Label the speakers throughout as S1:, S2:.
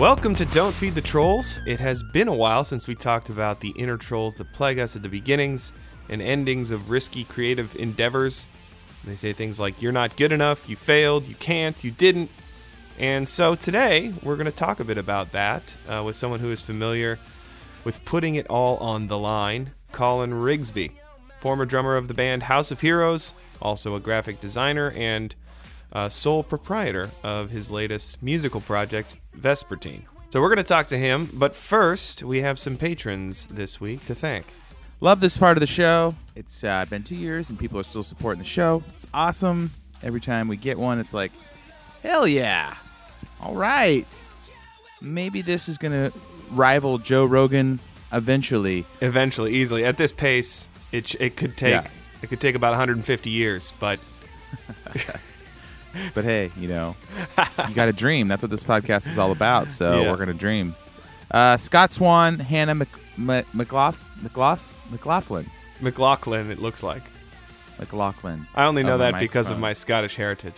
S1: Welcome to Don't Feed the Trolls. It has been a while since we talked about the inner trolls that plague us at the beginnings and endings of risky creative endeavors. They say things like, you're not good enough, you failed, you can't, you didn't. And so today, we're going to talk a bit about that uh, with someone who is familiar with putting it all on the line, Colin Rigsby, former drummer of the band House of Heroes, also a graphic designer and uh, sole proprietor of his latest musical project, Vespertine. So we're going to talk to him, but first, we have some patrons this week to thank.
S2: Love this part of the show. It's uh, been two years and people are still supporting the show. It's awesome. Every time we get one, it's like, hell yeah. All right. Maybe this is going to rival Joe Rogan eventually.
S1: Eventually, easily. At this pace, it, it could take
S2: Yeah.
S1: it could take about 150 years, but
S2: But hey, you know, you got to dream. That's what this podcast is all about. So
S1: Yeah.
S2: we're going to dream. Uh, Scott Swan, Hannah Mc, Mc, McLaugh, McLaugh, McLaughlin.
S1: McLaughlin, it looks like.
S2: McLaughlin.
S1: I only know
S2: Oh,
S1: that because of my Scottish heritage.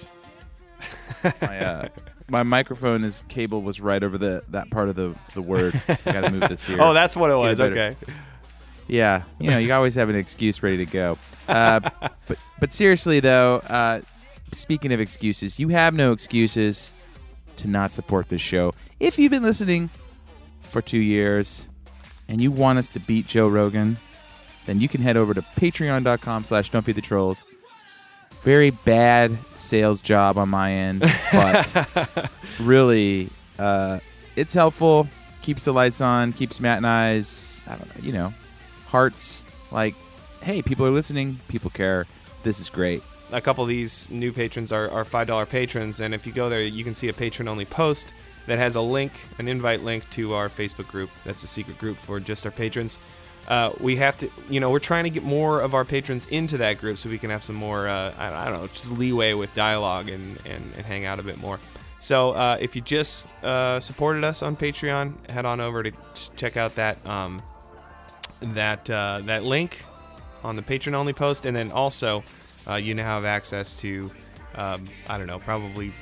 S2: my, uh, my microphone is cable was right over the that part of the the word. Got to move this here.
S1: Oh, that's what it was. Okay.
S2: yeah. You know, you always have an excuse ready to go. Uh, but but seriously though, uh, speaking of excuses, you have no excuses to not support this show. If you've been listening for two years and you want us to beat Joe Rogan, then you can head over to patreon.com slash don't feed the trolls. Very bad sales job on my end, but really, uh, it's helpful. Keeps the lights on. Keeps Matt and I's, I don't know, you know, hearts like, hey, people are listening. People care. This is great.
S1: A couple of these new patrons are, are five dollar patrons, and if you go there, you can see a patron only post that has a link, an invite link to our Facebook group. That's a secret group for just our patrons. Uh, we have to, you know, we're trying to get more of our patrons into that group so we can have some more, uh, I, I don't know, just leeway with dialogue and, and, and hang out a bit more. So uh, if you just uh, supported us on Patreon, head on over to check out that um, that uh, that link on the patron only post, and then also uh, you now have access to um, I don't know, probably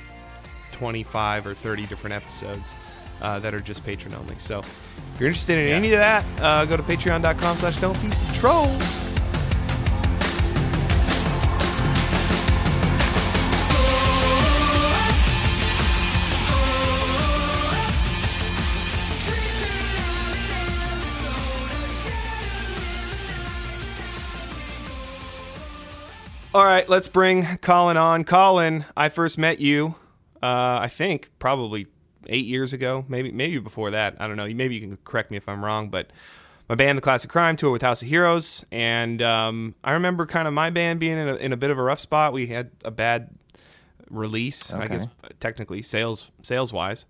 S1: 25 or 30 different episodes uh, that are just patron only. So if you're interested in any of that, uh, go to patreon.com slash don't trolls. All right, let's bring Colin on. Colin, I first met you, uh, I think probably eight years ago, maybe maybe before that. I don't know. Maybe you can correct me if I'm wrong, but my band, The Classic Crime, tour with House of Heroes, and um, I remember kind of my band being in a, in a bit of a rough spot. We had a bad release, I guess technically sales sales wise.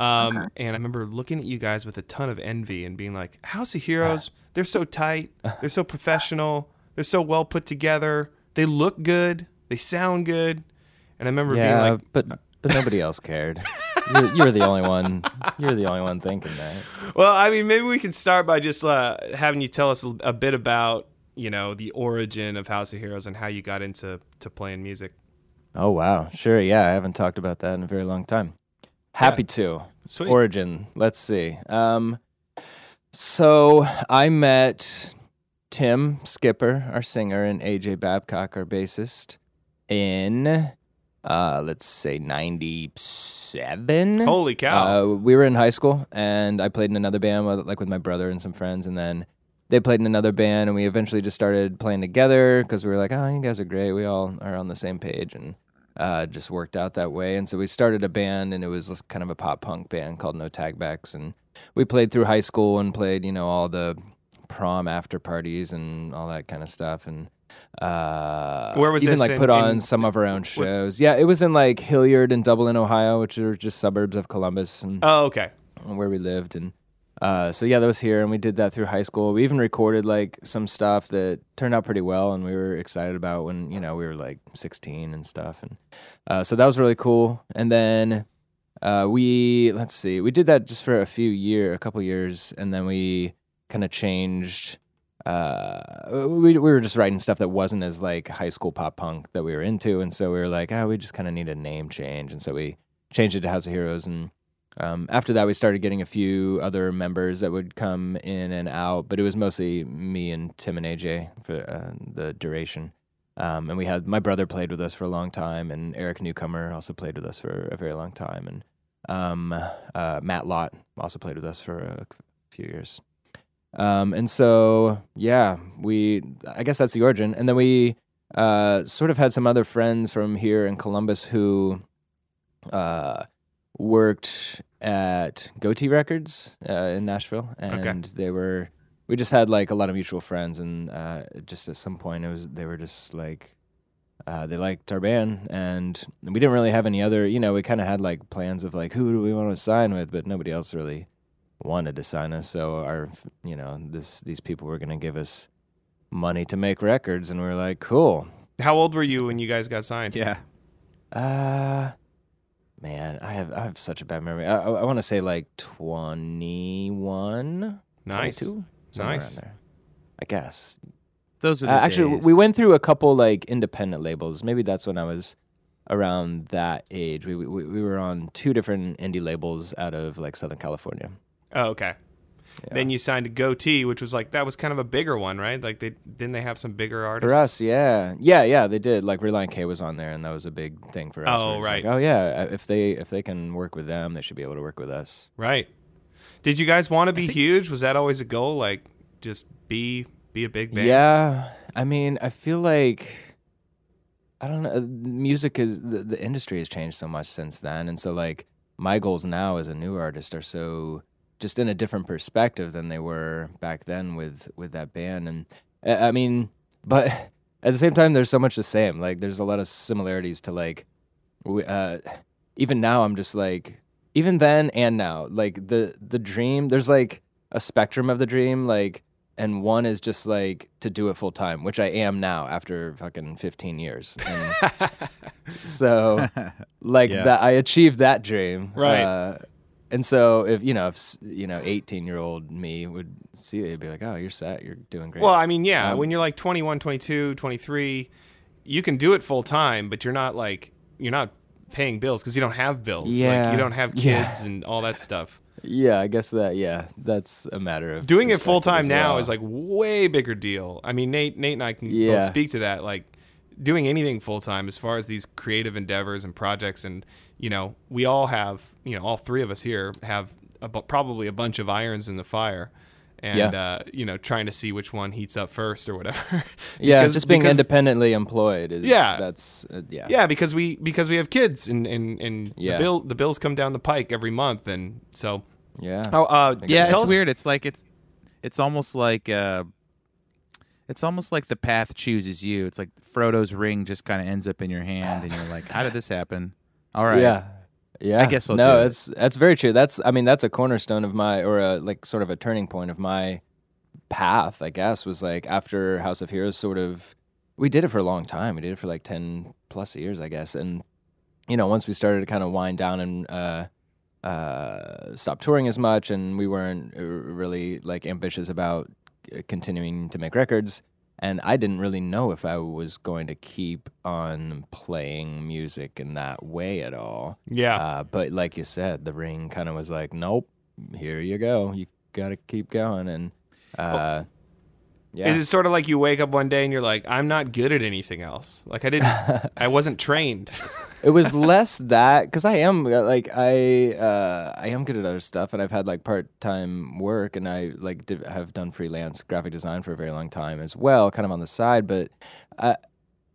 S1: Um, And I remember looking at you guys with a ton of envy and being like, House of Heroes, they're so tight, they're so professional, they're so well put together, they look good, they sound good. And I remember
S3: yeah,
S1: being like,
S3: but but nobody else cared. You're, you're the only one. You're the only one thinking that.
S1: well, I mean, maybe we can start by just uh, having you tell us a, a bit about, you know, the origin of House of Heroes and how you got into to playing music.
S3: Oh wow, sure. Yeah, I haven't talked about that in a very long time. Happy to.
S1: Sweet.
S3: Origin. Let's see. Um, so I met Tim Skipper, our singer, and AJ Babcock, our bassist, in uh, let's say '97.
S1: Holy cow.
S3: Uh, we were in high school, and I played in another band, with, like with my brother and some friends, and then they played in another band, and we eventually just started playing together because we were like, "Oh, you guys are great. We all are on the same page," and uh, just worked out that way. And so we started a band, and it was kind of a pop punk band called No Tagbacks, and we played through high school and played, you know, all the prom after parties and all that kind of stuff, and. Uh,
S1: Where was
S3: even like
S1: in-
S3: put on
S1: in-
S3: some of our own shows? Yeah, it was in like Hilliard and Dublin, Ohio, which are just suburbs of Columbus. And
S1: oh, okay.
S3: where we lived and uh, so yeah that was here and we did that through high school we even recorded like some stuff that turned out pretty well and we were excited about when you know we were like 16 and stuff and uh, so that was really cool and then uh, we let's see we did that just for a few year a couple years and then we kind of changed uh, we, we were just writing stuff that wasn't as like high school pop punk that we were into and so we were like oh we just kind of need a name change and so we changed it to house of heroes and Um, after that, we started getting a few other members that would come in and out, but it was mostly me and Tim and AJ for uh, the duration. Um, and we had my brother played with us for a long time, and Eric Newcomer also played with us for a very long time, and um, uh, Matt Lott also played with us for a few years. Um, and so, yeah, we I guess that's the origin, and then we uh, sort of had some other friends from here in Columbus who uh, worked at Gotee Records uh, in Nashville, and
S1: Okay.
S3: they were. We just had like a lot of mutual friends, and uh, just at some point, it was they were just like uh, they liked our band, and we didn't really have any other. You know, we kind of had like plans of like who do we want to sign with, but nobody else really wanted to sign us. So our, you know, this these people were going to give us money to make records, and we were like, cool.
S1: How old were you when you guys got signed?
S2: Yeah.
S3: Uh man, I have I have such a bad memory. I I, I want to say like 21,
S1: Nice.
S3: 22, somewhere
S1: Nice.
S3: there. I guess.
S2: Those are
S3: Uh, actually,
S2: days.
S3: we went through a couple like independent labels. Maybe that's when I was around that age. We we, we were on two different indie labels out of like Southern California.
S1: Oh, okay.
S3: Yeah.
S1: Then you signed to Gotee, which was like that was kind of a bigger one, right? Like they didn't they have some bigger artists?
S3: For us, yeah, yeah, yeah, they did. Like Relient K was on there, and that was a big thing for us.
S1: Oh, right.
S3: Like, oh yeah, if they if they can work with them, they should be able to work with us.
S1: Right. Did you guys want to be huge? Was that always a goal? Like just be be a big band?
S3: Yeah, I mean, I feel like I don't know. uh, Music is the, the industry has changed so much since then, and so like my goals now as a new artist are so just in a different perspective than they were back then with with that band. And I mean, but at the same time, there's so much the same. Like there's a lot of similarities to like uh, even now. I'm just like even then and now, like the the dream. There's like a spectrum of the dream, like and one is just like to do it full time, which I am now after fucking 15 years. And so, like
S2: Yeah.
S3: that, I achieved that dream,
S1: Right.
S3: Uh, and so, if you know, if you know, 18 year old me would see it, he'd be like, "Oh, you're set. You're doing great."
S1: Well, I mean, yeah,
S3: Um,
S1: when you're like 21, 22, 23, you can do it full time, but you're not like you're not paying bills because you don't have bills. Like
S3: Yeah.
S1: you don't have kids
S3: Yeah.
S1: and all that stuff.
S3: yeah, I guess that. Yeah, that's a matter of
S1: Doing it full time
S3: as
S1: now is like way bigger deal. I mean, Nate, Nate and I can both speak to that. Like doing anything full time as far as these creative endeavors and projects, and you know, we all have, you know, all three of us here have a, probably a bunch of irons in the fire. And
S3: Yeah.
S1: uh, you know, trying to see which one heats up first or whatever.
S3: yeah,
S1: Because-
S3: just being
S1: because-
S3: independently employed is
S1: Yeah.
S3: That's uh, yeah.
S1: Yeah, because we because we have kids and and and
S3: Yeah.
S1: the bill the bills come down the pike every month, and so
S3: yeah.
S1: oh uh
S2: Yeah, it's
S1: us-
S2: weird. It's like it's it's almost like uh it's almost like the path chooses you. It's like Frodo's ring just kind of ends up in your hand and you're like, "How did this happen?" All right.
S3: Yeah. Yeah.
S2: I guess I'll
S3: no,
S2: do it.
S3: it's that's very true. That's I mean, that's a cornerstone of my or a like sort of a turning point of my path, I guess, was like after House of Heroes sort of we did it for a long time. We did it for like 10 plus years, I guess. And you know, once we started to kind of wind down and uh uh stop touring as much and we weren't uh, really like ambitious about uh, continuing to make records and I didn't really know if I was going to keep on playing music in that way at all.
S1: Yeah,
S3: Uh, but like you said, the ring kind of was like, nope, here you go. You got to keep going. And uh, yeah,
S1: is it sort of like you wake up one day and you're like, I'm not good at anything else. Like I didn't, I wasn't trained.
S3: it was less that because I am uh, like I uh, I am good at other stuff, and I've had like part time work, and I like did, have done freelance graphic design for a very long time as well, kind of on the side. But uh,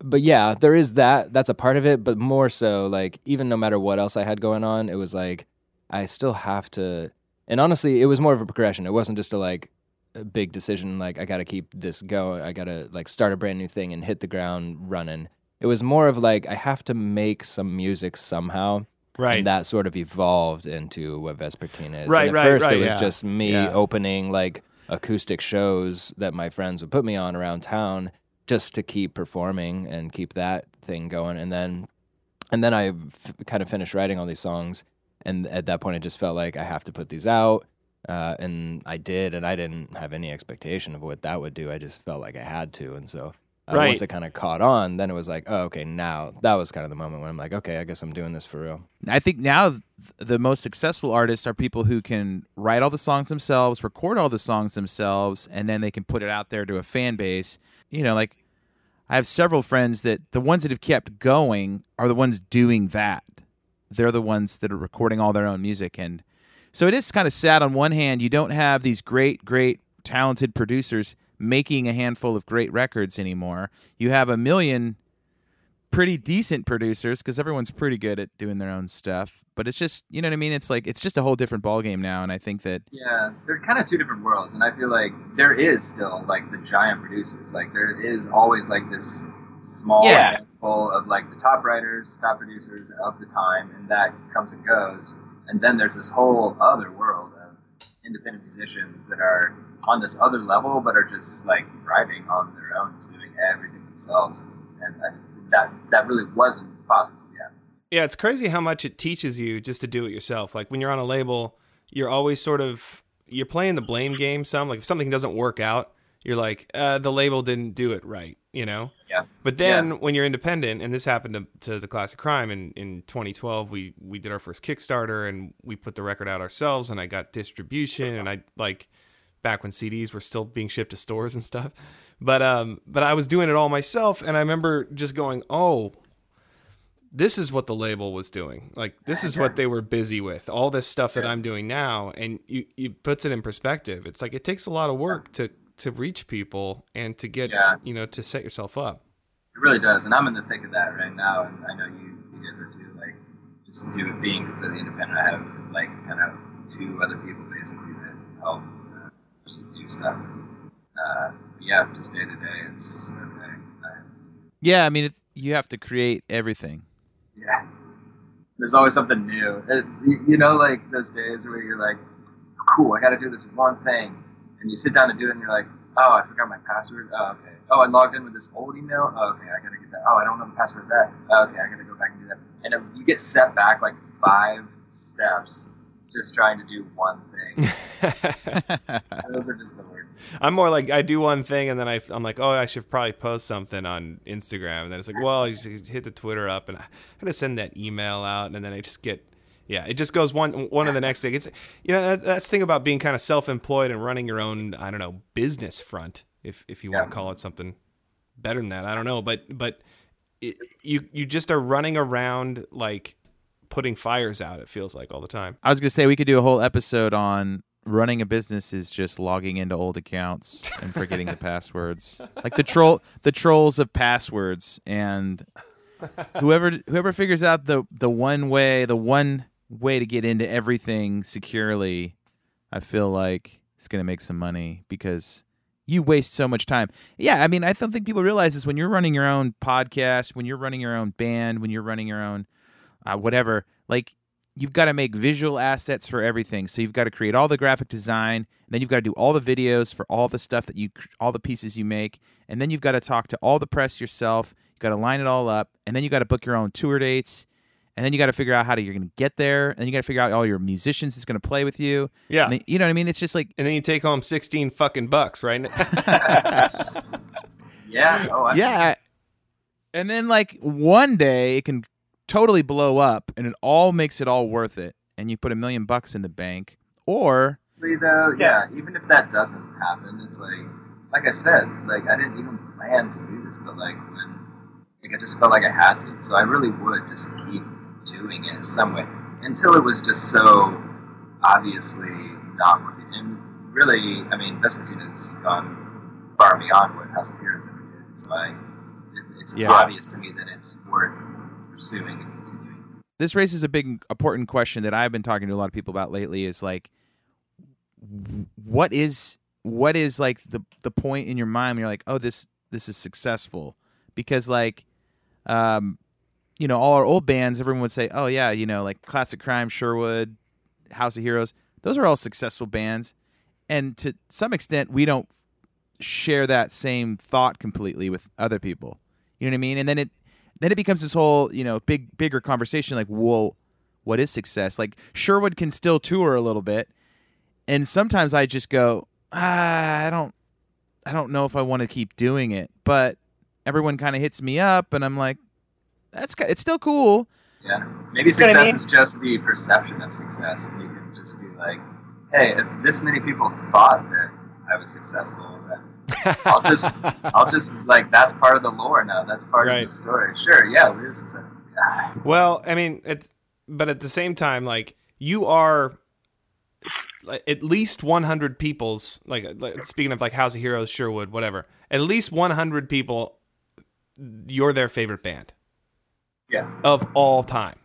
S3: but yeah, there is that. That's a part of it, but more so like even no matter what else I had going on, it was like I still have to. And honestly, it was more of a progression. It wasn't just a like a big decision like I got to keep this going. I got to like start a brand new thing and hit the ground running. It was more of like I have to make some music somehow.
S1: Right.
S3: And that sort of evolved into what Vespertine is.
S1: Right,
S3: and at
S1: right,
S3: first
S1: right,
S3: it was
S1: yeah.
S3: just me
S1: Yeah.
S3: opening like acoustic shows that my friends would put me on around town just to keep performing and keep that thing going. And then and then I f- kind of finished writing all these songs and at that point I just felt like I have to put these out. Uh, and I did, and I didn't have any expectation of what that would do. I just felt like I had to, and so Uh,
S1: Right.
S3: Once it kind of caught on, then it was like, oh, okay, now that was kind of the moment when I'm like, okay, I guess I'm doing this for real.
S2: I think now th- the most successful artists are people who can write all the songs themselves, record all the songs themselves, and then they can put it out there to a fan base. You know, like I have several friends that the ones that have kept going are the ones doing that. They're the ones that are recording all their own music. And so it is kind of sad on one hand, you don't have these great, great, talented producers making a handful of great records anymore. You have a million pretty decent producers because everyone's pretty good at doing their own stuff. But it's just, you know what I mean? It's like it's just a whole different ballgame now, and I think that
S4: Yeah, they're kind of two different worlds, and I feel like there is still like the giant producers. Like there is always like this small
S2: Yeah.
S4: handful of like the top writers, top producers of the time, and that comes and goes. And then there's this whole other world of independent musicians that are on this other level, but are just like thriving on their own, just doing everything themselves. And that that really wasn't possible yet.
S1: Yeah, it's crazy how much it teaches you just to do it yourself. Like when you're on a label, you're always sort of you're playing the blame game some. Like if something doesn't work out, you're like, uh, the label didn't do it right, you know?
S4: Yeah.
S1: But then
S4: Yeah.
S1: when you're independent, and this happened to, to the Classic Crime in, in 2012, we we did our first Kickstarter and we put the record out ourselves, and I got distribution, and I like back when CDs were still being shipped to stores and stuff. But um, but I was doing it all myself, and I remember just going, oh, this is what the label was doing. Like this is what they were busy with. All this stuff that I'm doing now, and you you puts it in perspective. It's like it takes a lot of work to to reach people and to get
S4: Yeah.
S1: you know to set yourself up.
S4: It really does, and I'm in the thick of that right now, and I know you, you guys are too. Like, just do being completely independent. I have like kind of two other people basically that help do stuff. Uh, yeah, just day to day, it's okay. I,
S2: yeah, I mean, it, you have to create everything.
S4: yeah, there's always something new. It, you, know, like those days where you're like, cool, I got to do this one thing, and you sit down to do it, and you're like, oh, I forgot my password. Oh, okay. Oh, I logged in with this old email. Oh, okay, I gotta get that. Oh, I don't know the password to that. Oh, okay, I gotta go back and do that. And if you get set back like five steps just trying to do one thing. Those are just the worst.
S1: I'm more like I do one thing and then I, I'm like, oh, I should probably post something on Instagram. And then it's like, well, you just hit the Twitter up and I gotta send that email out. And then I just get, yeah, it just goes one one of the next thing. It's you know that's the thing about being kind of self-employed and running your own I don't know business front if if you want to call it something better than that. I don't know, but but it, you you just are running around like putting fires out. It feels like all the time.
S2: I was gonna say we could do a whole episode on running a business is just logging into old accounts and forgetting the passwords, like the troll, the trolls of passwords, and whoever whoever figures out the the one way, the one way to get into everything securely, I feel like it's gonna make some money because you waste so much time. Yeah, I mean, I don't think people realize this when you're running your own podcast, when you're running your own band, when you're running your own uh, whatever. Like you've got to make visual assets for everything. So you've got to create all the graphic design, and then you've got to do all the videos for all the stuff that you, all the pieces you make, and then you've got to talk to all the press yourself. You've got to line it all up, and then you got to book your own tour dates, and then you got to figure out how to, you're going to get there, and you got to figure out all your musicians that's going to play with you.
S1: Yeah.
S2: And then- you know what I mean? It's just like
S1: And then you take home 16 fucking bucks, right?
S4: Yeah. Oh,
S2: yeah and then like one day it can totally blow up and it all makes it all worth it and you put a million bucks in the bank or
S4: though, yeah, even if that doesn't happen, it's like, like I said, like I didn't even plan to do this, but like when, like I just felt like I had to, so I really would just keep doing it in some way until it was just so obviously not working. And really, I mean, Vespertine has gone far beyond what House of Heroes ever did, so I, it, it's
S2: Yeah.
S4: obvious to me that it's worth pursuing and continuing.
S2: this raises a big important question that I've been talking to a lot of people about lately is like what is what is like the the point in your mind when you're like oh this this is successful? Because like um you know all our old bands everyone would say oh yeah you know like classic crime sherwood house of heroes. Those are all successful bands. And to some extent we don't share that same thought completely with other people. You know what i mean? And then it then it becomes this whole you know big bigger conversation like well what is success like sherwood can still tour a little bit and sometimes i just go ah, i don't i don't know if i want to keep doing it but everyone kind of hits me up, and I'm like, that's ki- it's still cool.
S5: Yeah. Maybe
S6: know what I
S5: success
S6: mean?
S5: is just the perception of success, and you can just be like, "Hey, if this many people thought that I was successful, then I'll just, I'll just like that's part of the lore now. That's part
S1: Right.
S5: of the story. Sure, yeah, successful. Yeah.
S1: Well, I mean, it's but at the same time, like you are at least 100 people's like, like speaking of like House of Heroes, Sherwood, whatever. At least 100 people, you're their favorite band
S5: Yeah.
S1: of all time.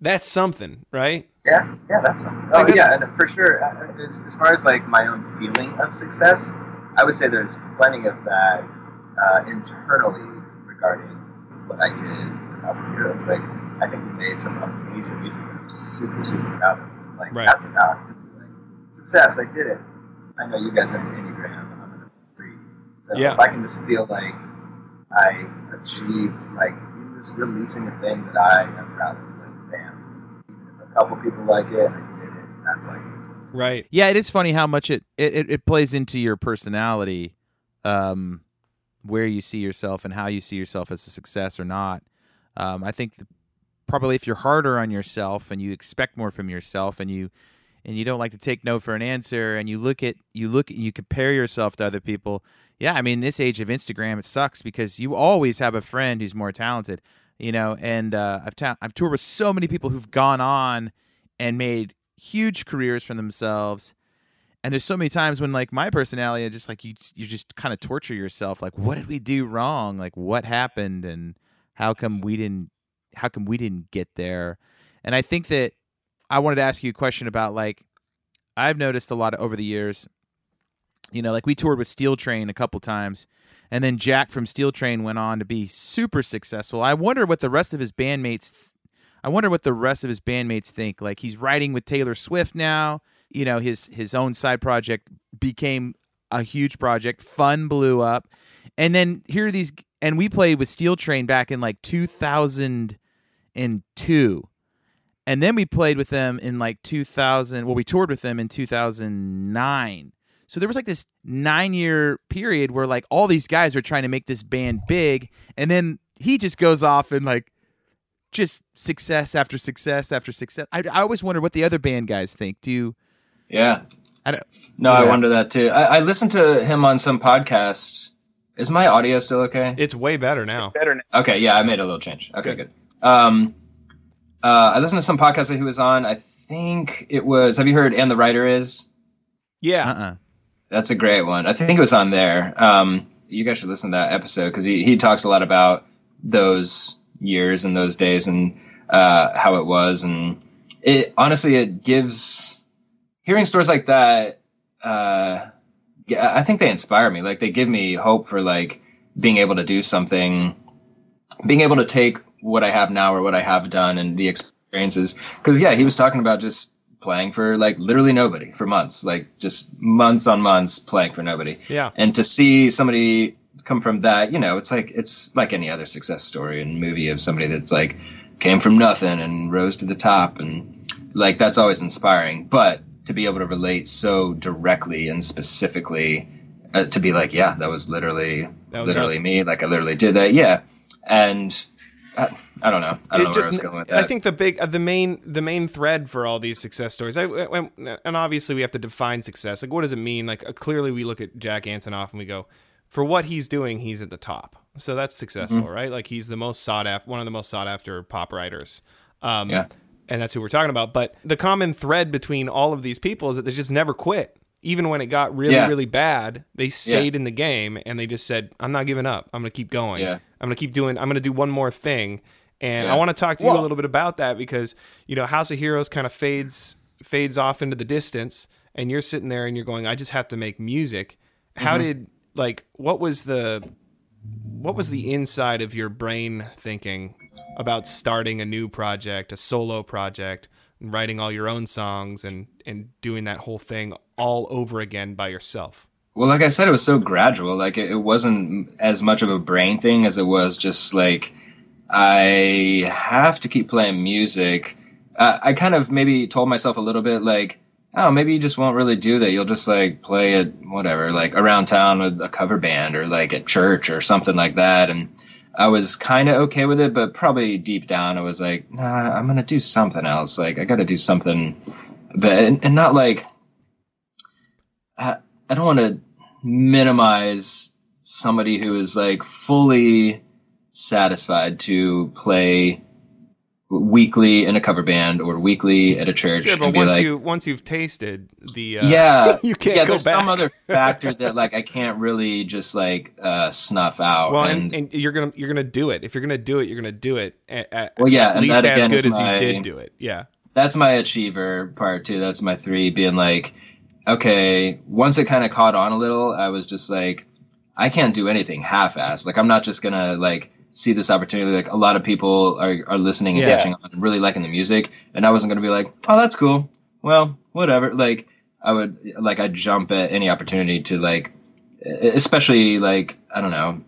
S1: That's something, right?
S5: Yeah, yeah, that's something. Oh,
S1: Like,
S5: yeah, and for sure. uh, As, as far as like my own feeling of success, I would say there's plenty of that uh, internally regarding what I did with House of Heroes. Like, I think we made some amazing music that I'm super, super proud of. Like,
S1: Right.
S5: that's enough. to be Like, success, I did it. I know you guys are an Enneagram, I'm an three. So
S1: Yeah.
S5: if I can just feel like I achieved, like, even just releasing a thing that I am proud of, like, bam a couple people like it, and I did it. That's like,
S1: Right.
S2: Yeah, it is funny how much it it, it, plays into your personality, um, where you see yourself and how you see yourself as a success or not. Um, I think the, probably if you're harder on yourself and you expect more from yourself and you and you don't like to take no for an answer and you look at you look you compare yourself to other people. Yeah, I mean this age of Instagram it sucks because you always have a friend who's more talented, you know. And uh, I've ta- I've toured with so many people who've gone on and made huge careers for themselves. And there's so many times when like my personality, just like you, you just kind of torture yourself. Like, what did we do wrong? Like, what happened, and how come we didn't? How come we didn't get there? And I think that I wanted to ask you a question about like I've noticed a lot of, over the years. You know, like we toured with Steel Train a couple times, and then Jack from Steel Train went on to be super successful. I wonder what the rest of his bandmates I wonder what the rest of his bandmates think. Like he's writing with Taylor Swift now. You know, his his own side project became a huge project. Fun blew up. And then here are these and we played with Steel Train back in like 2002. And then we played with them in like 2000. Well, we toured with them in 2009. So there was like this 9-year period where like all these guys are trying to make this band big and then he just goes off and like just success after success after success. I, I always wonder what the other band guys think. Do you?
S4: Yeah.
S2: I don't.
S4: No, I
S2: Yeah.
S4: wonder that too. I, I listened to him on some podcasts. Is my audio still okay?
S1: It's way better now.
S6: Better now.
S4: Okay, yeah, I made a little change. Okay,
S1: Good.
S4: good. Um, uh, I listened to some podcast that he was on. I think it was. Have you heard "And the Writer Is"?
S1: Yeah.
S2: Uh-uh.
S4: That's a great one. I think it was on there. Um, you guys should listen to that episode because he, he talks a lot about those years and those days and uh, how it was. And it honestly, it gives hearing stories like that. Uh, yeah, I think they inspire me. Like they give me hope for like being able to do something, being able to take what I have now or what I have done and the experiences. Because yeah, he was talking about just playing for like literally nobody for months, like just months on months playing for nobody.
S1: Yeah.
S4: And to see somebody come from that, you know, it's like it's like any other success story and movie of somebody that's like came from nothing and rose to the top and like that's always inspiring. But to be able to relate so directly and specifically uh, to be like, yeah, that was literally
S1: That was
S4: literally
S1: us.
S4: me. Like I literally did that. Yeah. And I, I don't know. I don't know
S1: It
S4: where I was going with that.
S1: I think the big, uh, the main, the main thread for all these success stories, I, I- and obviously we have to define success. Like, what does it mean? Like, uh, clearly we look at Jack Antonoff and we go, for what he's doing, he's at the top. So that's successful,
S4: Mm-hmm.
S1: right? Like, he's the most sought after, one of the most sought after pop writers. Um,
S4: Yeah.
S1: And that's who we're talking about. But the common thread between all of these people is that they just never quit. Even when it got really,
S4: Yeah.
S1: really bad, they stayed in the game and they just said, I'm not giving up. I'm going to keep going.
S4: Yeah.
S1: I'm going to keep doing, I'm going to do one more thing. And I want to talk to you a little bit about that because, you know, House of Heroes kind of fades, fades off into the distance and you're sitting there and you're going, I just have to make music. How
S4: Mm-hmm.
S1: did, like, what was the, what was the inside of your brain thinking about starting a new project, a solo project, and writing all your own songs and and doing that whole thing all over again by yourself?
S4: Well, like I said, it was so gradual. Like it, wasn't as much of a brain thing as it was just like I have to keep playing music. Uh, I kind of maybe told myself a little bit like oh, maybe you just won't really do that. You'll just like play at whatever, like around town with a cover band or like at church or something like that. And I was kind of okay with it, but probably deep down I was like, nah, I'm gonna do something else. Like I got to do something, but and, and not like I, I don't want to minimize somebody who is like fully satisfied to play weekly in a cover band or weekly at a church
S1: Sure, but once
S4: like,
S1: you once you've tasted the uh,
S4: yeah,
S1: you can't
S4: yeah. There's
S1: back.
S4: some other factor that like I can't really just like uh, snuff out.
S1: Well,
S4: and,
S1: and, and you're gonna you're gonna do it. If you're gonna do it, you're gonna do it at, at,
S4: Well, yeah,
S1: at
S4: and
S1: least
S4: that
S1: as
S4: again
S1: good as
S4: my-
S1: you did do it. Yeah,
S4: that's my achiever part too. That's my three being like, okay, once it kind of caught on a little, I was just like, I can't do anything half-assed. Like I'm not just gonna like see this opportunity. Like a lot of people are are listening and
S3: Yeah.
S4: catching on and really liking the music, and I wasn't gonna be like, oh, that's cool. Well, whatever. Like I would like I'd jump at any opportunity to like, especially like I don't know,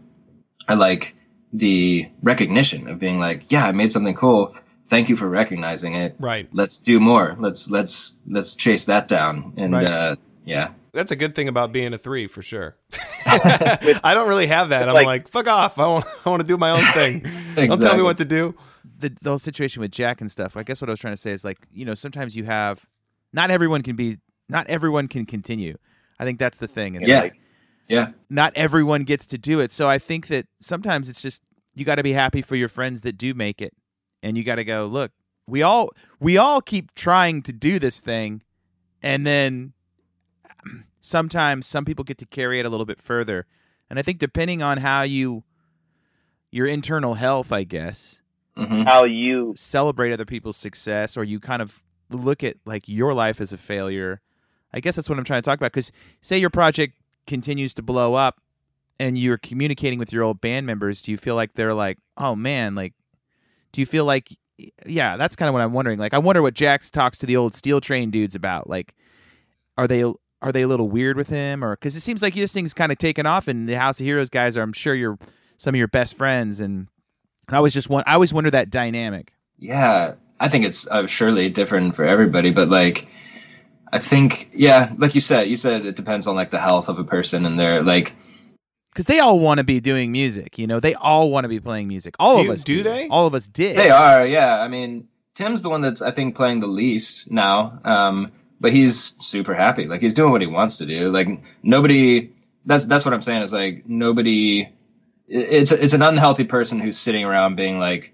S4: I like the recognition of being like, yeah, I made something cool. Thank you for recognizing it
S1: right.
S4: let's do more. Let's let's let's chase that down. And
S1: Right.
S4: uh, yeah,
S1: That's a good thing about being a three for sure. I don't really have that. I'm like,
S6: like-
S1: fuck off. I want I want to do my own thing. Don't tell me what to do.
S2: the, the whole situation with Jack and stuff. I guess what I was trying to say is like, you know, sometimes you have not everyone can be not everyone can continue. I think that's the thing. Is
S4: Yeah.
S2: like
S4: yeah,
S2: not everyone gets to do it. So I think that sometimes it's just you got to be happy for your friends that do make it, and you got to go look. We all we all keep trying to do this thing, and then sometimes some people get to carry it a little bit further. And I think depending on how you your internal health, I guess,
S4: hmm
S6: How you
S2: celebrate other people's success or you kind of look at like your life as a failure. I guess that's what I'm trying to talk about cuz say your project continues to blow up and you're communicating with your old band members, do you feel like they're like, "Oh man, like do you feel like yeah, that's kind of what I'm wondering. Like I wonder what Jax talks to the old Steel Train dudes about. Like are they are they a little weird with him or cuz it seems like this thing's kind of taken off and the House of Heroes guys are I'm sure you're some of your best friends and I always just want I always wonder that dynamic.
S4: yeah. I think it's uh, surely different for everybody, but like, I think yeah, like you said, you said it depends on like the health of a person and their like.
S2: because they all want to be doing music. You know, they all want to be playing music. All
S1: Do
S2: of
S1: you-
S2: us
S1: do they?
S2: All of us did.
S4: They are, yeah. I mean, Tim's the one that's I think playing the least now, um, but he's super happy. Like he's doing what he wants to do. Like nobody. That's that's what I'm saying. Is like nobody. It's it's an unhealthy person who's sitting around being like,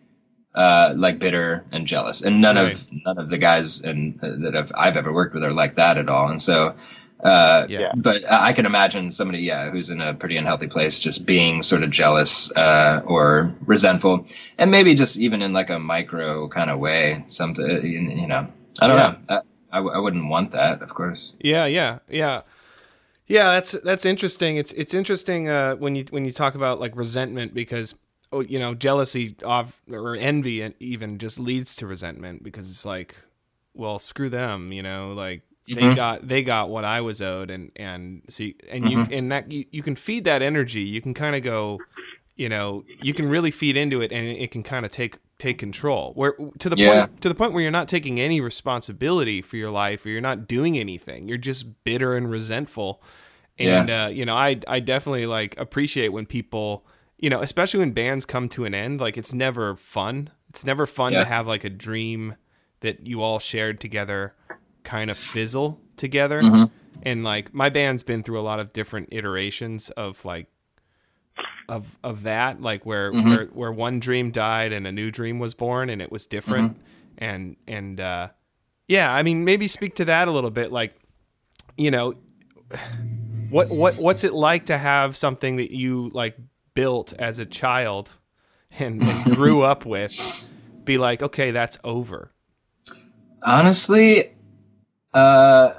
S4: uh, like bitter and jealous, and none
S1: Right.
S4: of none of the guys and uh, that I've, I've ever worked with are like that at all. And so, uh,
S2: Yeah.
S4: but I I can imagine somebody, yeah, who's in a pretty unhealthy place, just being sort of jealous uh, or resentful, and maybe just even in like a micro kind of way, something, you you know, I don't
S1: Yeah.
S4: know. I, w- I wouldn't want that, of course.
S1: Yeah, yeah, yeah, yeah. That's that's interesting. It's it's interesting uh, when you when you talk about like resentment because oh, you know jealousy of or envy and even just leads to resentment because it's like, well, screw them, you know, like they
S4: Mhm.
S1: got they got what I was owed and and so you, and you and that you, you can feed that energy. You can kind of go, you know, you can really feed into it and it, it can kind of take take control. Where to the
S4: Yeah.
S1: point to the point where you're not taking any responsibility for your life or you're not doing anything. You're just bitter and resentful. And uh, you know, I I definitely like appreciate when people, you know, especially when bands come to an end, like it's never fun. It's never fun
S4: Yeah.
S1: to have like a dream that you all shared together kind of fizzle together.
S4: Mhm.
S1: And like my band's been through a lot of different iterations of like of of that like where
S4: Mhm.
S1: where where one dream died and a new dream was born and it was different. And and uh yeah i mean maybe speak to that a little bit like you know what what what's it like to have something that you like built as a child and, and grew up with be like okay that's over.
S4: Honestly, uh,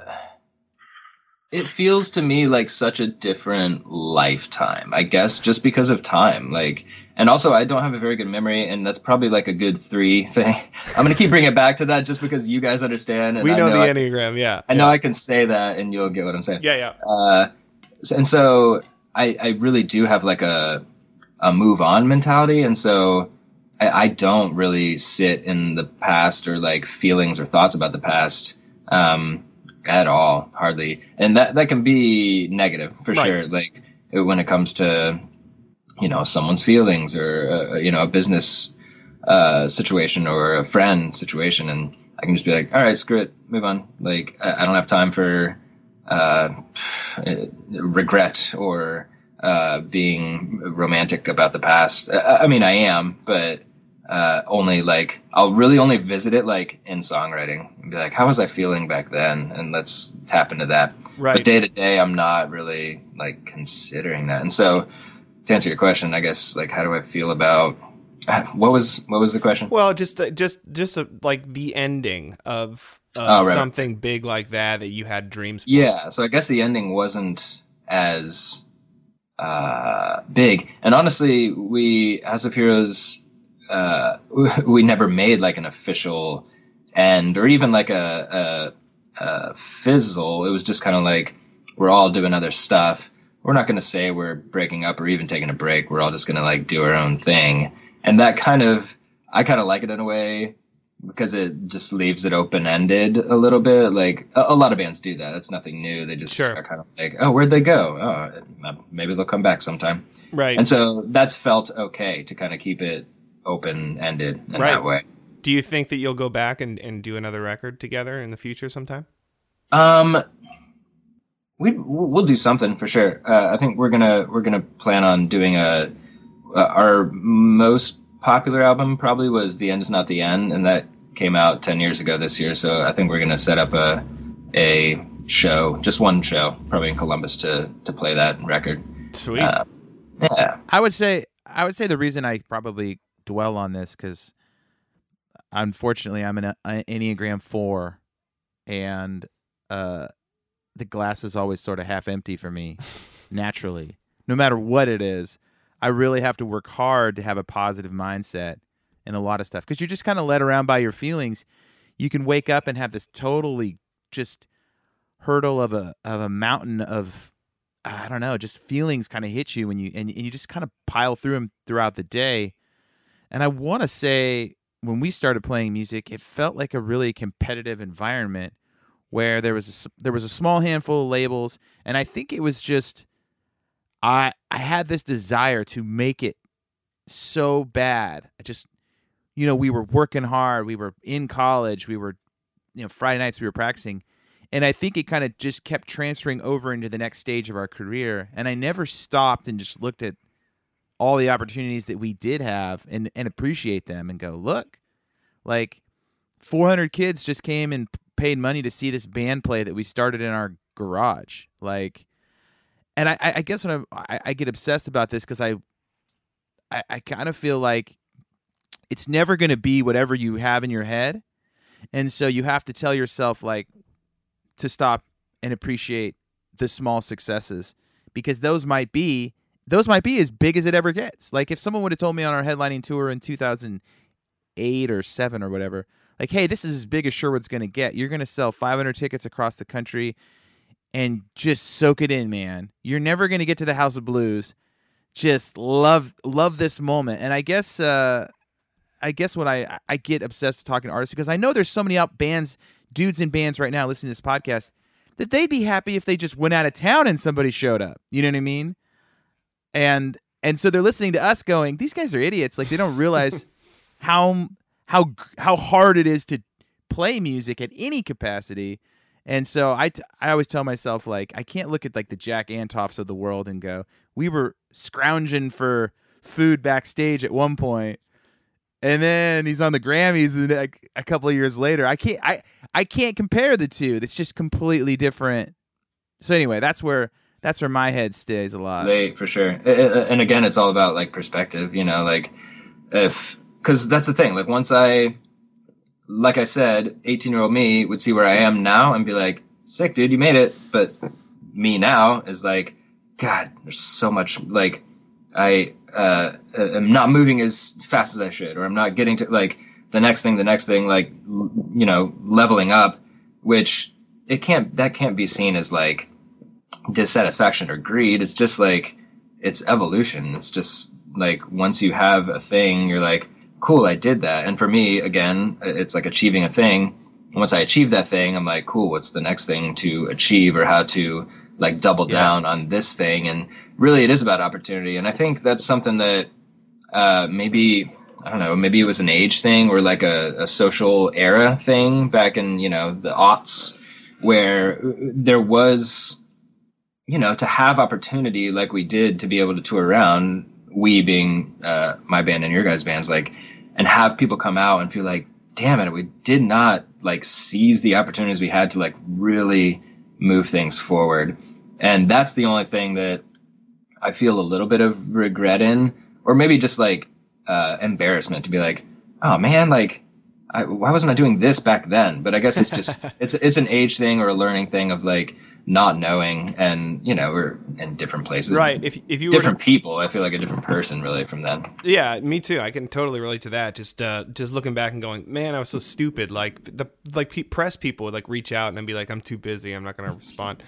S4: it feels to me like such a different lifetime. I guess just because of time, like, and also I don't have a very good memory, and that's probably like a good three thing. I'm gonna keep bringing it back to that just because you guys understand. And
S1: we
S4: I
S1: know, the
S4: I,
S1: enneagram yeah
S4: I know I can say that, and you'll get what I'm saying.
S1: yeah yeah
S4: Uh, and so I, I really do have like a a move on mentality, and so I, I don't really sit in the past or like feelings or thoughts about the past. Um, at all, hardly. And that that can be negative for
S1: Right.
S4: sure. Like when it comes to you know someone's feelings or uh, you know a business uh, situation or a friend situation, and I can just be like, all right, screw it, move on. Like I, I don't have time for uh, regret or uh, being romantic about the past. I, I mean, I am, but uh, only like I'll really only visit it like in songwriting and be like, how was I feeling back then? And let's tap into that.
S1: Right.
S4: But day to day, I'm not really like considering that. And so, to answer your question, I guess like how do I feel about what was what was the question?
S1: Well, just uh, just just uh, like the ending of, of
S4: Oh, right.
S1: something big like that that you had dreams. For.
S4: Yeah, so I guess the ending wasn't as uh, big, and honestly, we as of heroes, uh, we never made like an official end or even like a, a, a fizzle. It was just kind of like we're all doing other stuff. We're not going to say we're breaking up or even taking a break. We're all just going to like do our own thing, and that kind of I kind of like it in a way because it just leaves it open ended a little bit. Like a, a lot of bands do that. It's nothing new. They just
S1: Sure.
S4: are kind of like, oh, where'd they go? Oh, maybe they'll come back sometime.
S1: Right.
S4: And so that's felt okay to kind of keep it open ended in
S1: Right.
S4: that way.
S1: Do you think that you'll go back and, and do another record together in the future sometime?
S4: Um, we we'll do something for sure. Uh, I think we're gonna we're gonna plan on doing a uh, our most popular album probably was "The End Is Not the End," and that came out ten years ago this year. So I think we're gonna set up a a show, just one show, probably in Columbus to to play that record.
S1: Sweet.
S4: Uh, yeah,
S2: I would say I would say the reason I probably dwell on this because unfortunately I'm an uh, Enneagram four, and uh, the glass is always sort of half empty for me naturally. No matter what it is, I really have to work hard to have a positive mindset and a lot of stuff because you're just kind of led around by your feelings. You can wake up and have this totally just hurdle of a of a mountain of I don't know, just feelings kind of hit you when you and, and you just kind of pile through them throughout the day. And I want to say when we started playing music, it felt like a really competitive environment where there was a, there was a small handful of labels, and I think it was just I I had this desire to make it so bad. I just you know we were working hard, we were in college, we were you know Friday nights we were practicing, and I think it kind of just kept transferring over into the next stage of our career. And I never stopped and just looked at all the opportunities that we did have and, and appreciate them and go, look, like 400 kids just came and paid money to see this band play that we started in our garage. Like, and I, I guess when I, I get obsessed about this because I, I, I kind of feel like it's never going to be whatever you have in your head. And so you have to tell yourself, like, to stop and appreciate the small successes because those might be those might be as big as it ever gets. Like if someone would have told me on our headlining tour in 2008 or 7 or whatever, like hey, this is as big as Sherwood's going to get. You're going to sell 500 tickets across the country and just soak it in, man. You're never going to get to the House of Blues. Just love love this moment. And I guess uh I guess when I I get obsessed talking to artists because I know there's so many out bands, dudes in bands right now listening to this podcast that they'd be happy if they just went out of town and somebody showed up. You know what I mean? And and so they're listening to us going, these guys are idiots. Like they don't realize how how how hard it is to play music at any capacity. And so I, t- I always tell myself like I can't look at like the Jack Antonoffs of the world and go we were scrounging for food backstage at one point and then he's on the Grammys and like a couple of years later I can't I I can't compare the two it's just completely different so anyway that's where that's where my head stays a lot
S4: for sure. And again, it's all about like perspective, you know, like if because that's the thing. Like once I, like I said, eighteen year old me would see where I am now and be like, "Sick, dude, you made it." But me now is like, God, there's so much like I uh, am not moving as fast as I should, or I'm not getting to like the next thing, the next thing, like you know, leveling up, which it can't that can't be seen as like dissatisfaction or greed. It's just like it's evolution. It's just like once you have a thing, you're like, cool, I did that. And for me, again, it's like achieving a thing. once I achieve that thing, I'm like, cool, what's the next thing to achieve or how to like double
S1: Yeah.
S4: down on this thing? And really it is about opportunity. And I think that's something that uh, maybe I don't know, maybe it was an age thing or like a, a social era thing back in, you know, the aughts where there was, you know, to have opportunity like we did to be able to tour around, we being uh, my band and your guys' bands, like, and have people come out and feel like, damn it, we did not like seize the opportunities we had to like really move things forward. And that's the only thing that I feel a little bit of regret in, or maybe just like uh, embarrassment to be like, oh man, like, I, why wasn't I doing this back then? But I guess it's just it's it's an age thing or a learning thing of like not knowing, and you know we're in different places,
S1: Right. If if you were to
S4: different people. I feel like a different person really from then.
S1: Yeah, me too. I can totally relate to that. Just uh, just looking back and going, man, I was so stupid. Like the like pe- press people would like reach out and I'd be like, I'm too busy. I'm not gonna respond.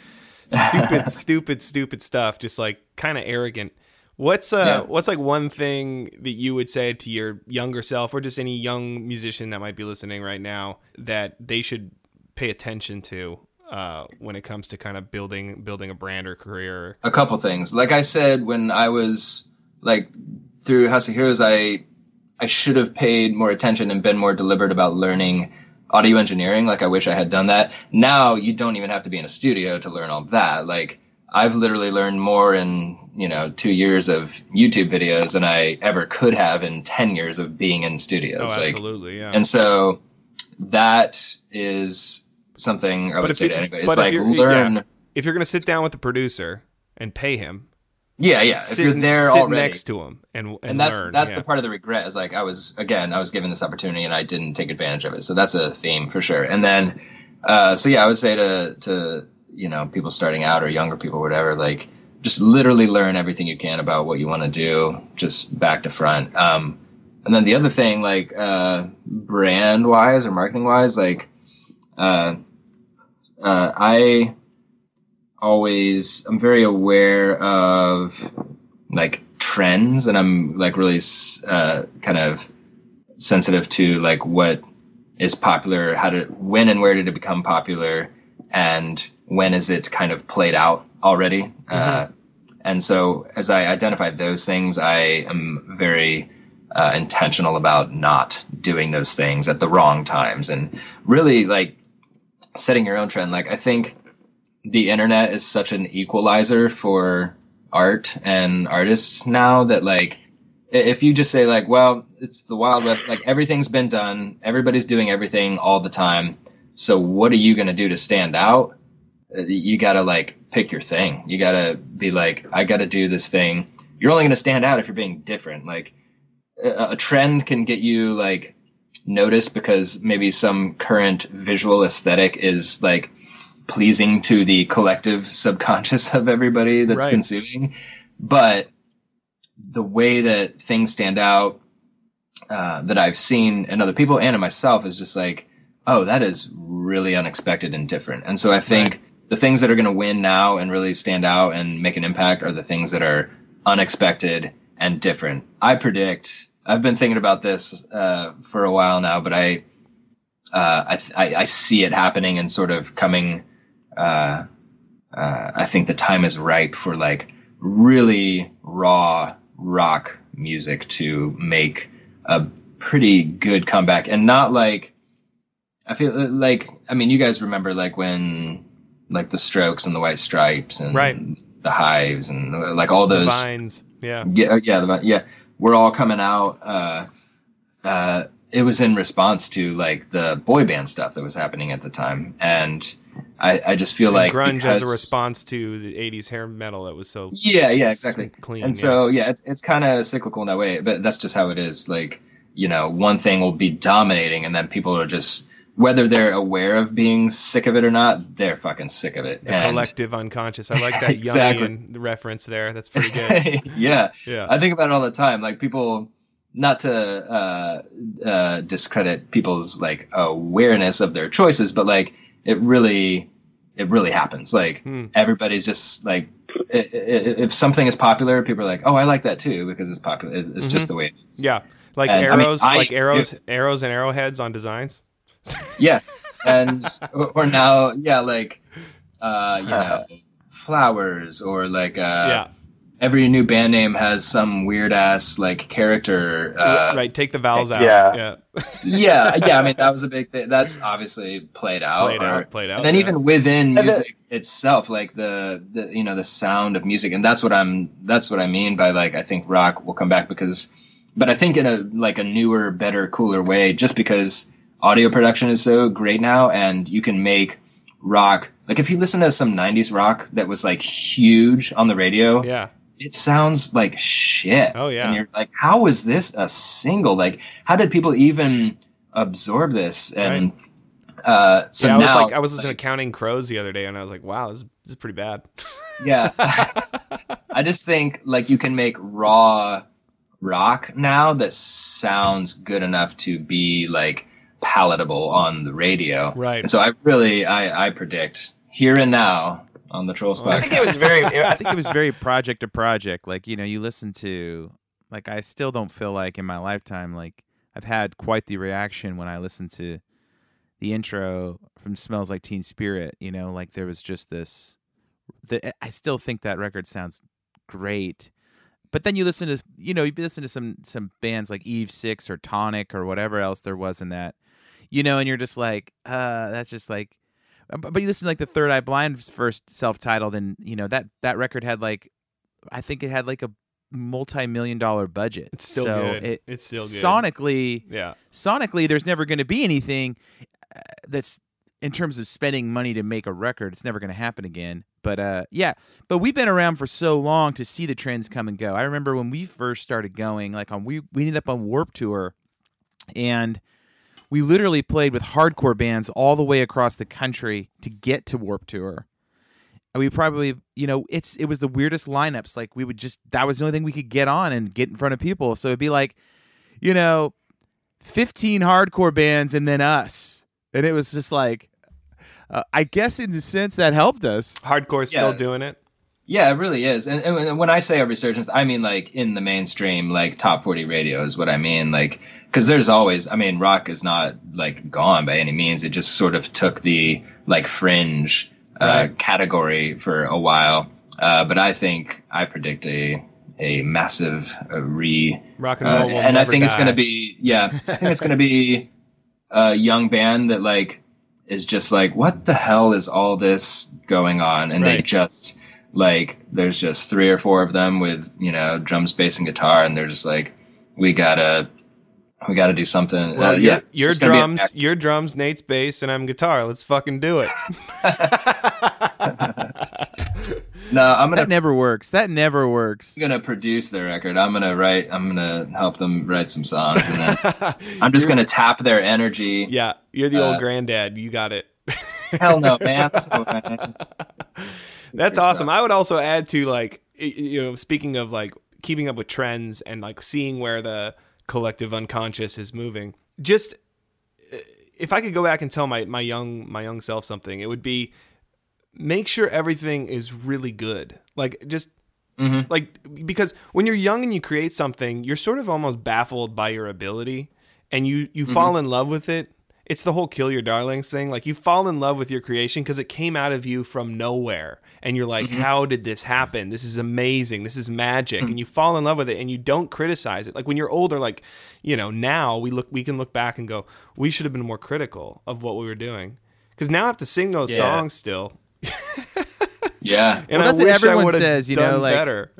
S1: Stupid, stupid, stupid stuff. Just like kind of arrogant. What's uh
S4: Yeah.
S1: what's like one thing that you would say to your younger self or just any young musician that might be listening right now that they should pay attention to uh, when it comes to kind of building building a brand or career?
S4: a couple things. Like I said, when I was like through House of Heroes, I I should have paid more attention and been more deliberate about learning audio engineering. Like I wish I had done that. Now you don't even have to be in a studio to learn all that. Like I've literally learned more in you know two years of YouTube videos than I ever could have in ten years of being in
S1: Oh,
S4: studios. like,
S1: absolutely, yeah.
S4: and so that is something I
S1: But
S4: would
S1: if
S4: say
S1: you-
S4: to anybody. It's
S1: if
S4: like learn.
S1: yeah. if you're gonna sit down with the producer and pay him,
S4: Yeah, yeah. If
S1: sit,
S4: you're there
S1: sit
S4: already,
S1: next to him and and,
S4: and that's
S1: learn.
S4: that's
S1: yeah.
S4: the part of the regret is like I was again I was given this opportunity and I didn't take advantage of it. So that's a theme for sure. And then, uh, so yeah, I would say to to you know people starting out or younger people, whatever, like just literally learn everything you can about what you want to do, just back to front. Um, and then the other thing, like uh, brand wise or marketing wise, like uh, uh, I always I'm very aware of like trends, and I'm like really uh, kind of sensitive to like what is popular, how to when and where did it become popular, and when is it kind of played out already. Uh, and so as I identify those things, I am very uh, intentional about not doing those things at the wrong times, and really like setting your own trend. Like I think the internet is such an equalizer for art and artists now that like if you just say like well it's the wild west like everything's been done everybody's doing everything all the time so what are you going to do to stand out? Uh, you got to like pick your thing. You got to be like i got to do this thing. You're only going to stand out if you're being different. Like a, a trend can get you like noticed because maybe some current visual aesthetic is like pleasing to the collective subconscious of everybody that's
S1: Right.
S4: consuming. But the way that things stand out uh, that i've seen in other people and in myself is just like oh that is really unexpected and different. And so i think the things that are going to win now and really stand out and make an impact are the things that are unexpected and different. I predict i've been thinking about this uh, for a while now but i uh, I, I, I see it happening and sort of coming. Uh, uh, I think the time is ripe for like really raw rock music to make a pretty good comeback, and not like I feel uh, like I mean you guys remember like when like the Strokes and the White Stripes and
S1: Right.
S4: the Hives and uh, like all
S1: The
S4: those
S1: vines, yeah.
S4: yeah, yeah, the, yeah. We're all coming out. Uh, uh, it was in response to like the boy band stuff that was happening at the time, and I, I just feel
S1: And
S4: like
S1: grunge as a response to the '80s hair metal that was so
S4: Yeah, yeah, exactly.
S1: clean.
S4: And
S1: yeah.
S4: so yeah, it's, it's kind of cyclical in that way, but that's just how it is. Like you know, one thing will be dominating, and then people are just whether they're aware of being sick of it or not, they're fucking sick of it.
S1: the
S4: and
S1: collective unconscious. I like that
S4: Exactly.
S1: Jungian reference there. That's pretty good.
S4: yeah,
S1: Yeah.
S4: I think about it all the time. Like people, not to uh, uh, discredit people's like awareness of their choices, but like it really, it really happens. Like
S1: Hmm.
S4: everybody's just like, if something is popular, people are like, oh, I like that too because it's popular. It- It's just the way. It is.
S1: Yeah, like
S4: And, I mean,
S1: arrows,
S4: I-
S1: like arrows, arrows and arrowheads on designs.
S4: Yeah, and or now yeah like uh you know flowers or like uh
S1: yeah.
S4: every new band name has some weird ass like character uh
S1: right. Take the vowels out.
S7: Yeah.
S1: Yeah.
S4: yeah yeah i mean that was a big thing that's obviously played out
S1: Played
S4: or-
S1: out. Played out.
S4: and then
S1: yeah.
S4: even within music itself like the, the you know the sound of music and that's what i'm that's what i mean by like i think rock will come back because but i think in a like a newer better cooler way just because audio production is so great now and you can make rock like if you listen to some 90s rock that was like huge on the radio
S1: Yeah.
S4: it sounds like shit.
S1: Oh, yeah.
S4: And you're like, how is this a single? Like, how did people even absorb this? And uh, so
S1: yeah, I was
S4: now,
S1: like, I was listening to Counting Crows the other day, and I was like, "Wow, this, this is pretty bad."
S4: yeah. I just think like you can make raw rock now that sounds good enough to be like palatable on the radio.
S1: Right.
S4: And so I really, I, I predict here and now on the Trolls
S2: I think it was very. I think it was very project to project. Like you know, you listen to. Like I still don't feel like in my lifetime like I've had quite the reaction when I listened to the intro from Smells Like Teen Spirit. You know, like there was just this. The, I still think that record sounds great, but then you listen to you know you listen to some some bands like Eve Six or Tonic or whatever else there was in that, you know, and you're just like, uh, that's just like uh, but you listen to like the Third Eye Blind's first self-titled, and you know that that record had like, I think it had like a multi-million dollar budget.
S1: It's still
S2: so
S1: good.
S2: It,
S1: it's still good.
S2: sonically,
S1: Yeah.
S2: sonically, there's never going to be anything uh, that's in terms of spending money to make a record. It's never going to happen again. But uh, yeah, but we've been around for so long to see the trends come and go. I remember when we first started going, like on we we ended up on Warped Tour, and we literally played with hardcore bands all the way across the country to get to Warped Tour. And we probably, you know, it's it was the weirdest lineups. Like we would just that was the only thing we could get on and get in front of people. So it'd be like, you know, 15 hardcore bands and then us. And it was just like uh, I guess in the sense that helped us.
S1: Hardcore's still
S4: Yeah.
S1: doing it.
S4: Yeah, it really is. And, and when- when I say a resurgence, I mean like in the mainstream, like top 40 radio is what I mean. Like, because there's always, I mean, rock is not like gone by any means. It just sort of took the like fringe uh,
S1: Right.
S4: category for a while. Uh, but I think I predict a a massive uh, re
S1: Rock and
S4: uh,
S1: roll will
S4: and I think it's going to be, yeah, I think it's going to be a young band that like is just like, what the hell is all this going on? And they just like, there's just three or four of them with you know drums, bass, and guitar, and they're just like, we gotta, we gotta do something.
S1: Well,
S4: uh,
S1: your,
S4: yeah, it's
S1: your
S4: just gonna be a
S1: drums, your drums, Nate's bass, and I'm guitar. Let's fucking do it.
S4: No, I'm gonna
S2: That never works. That never works.
S4: I'm gonna produce their record. I'm gonna write. I'm gonna help them write some songs, and then I'm just gonna tap their energy.
S1: yeah, you're the old
S4: Uh,
S1: granddad. You got it.
S4: Hell no, man. So, man.
S1: That's awesome. I would also add to like you know, speaking of like keeping up with trends and like seeing where the collective unconscious is moving. Just uh, if I could go back and tell my my young my young self something, it would be make sure everything is really good. Like just
S4: Mhm.
S1: like because when you're young and you create something, you're sort of almost baffled by your ability and you you fall in love with it. It's the whole kill your darlings thing. Like you fall in love with your creation because it came out of you from nowhere. And you're like, mm-hmm. how did this happen? This is amazing. This is magic. And mm. you fall in love with it and you don't criticize it. Like when you're older, like, you know, now we look we can look back and go, we should have been more critical of what we were doing. Because now I have to sing those
S4: Yeah.
S1: songs still.
S4: Yeah.
S1: And
S2: Well,
S1: I
S2: that's what
S1: wish I
S2: everyone
S1: would've
S2: says, you know, like-
S1: better.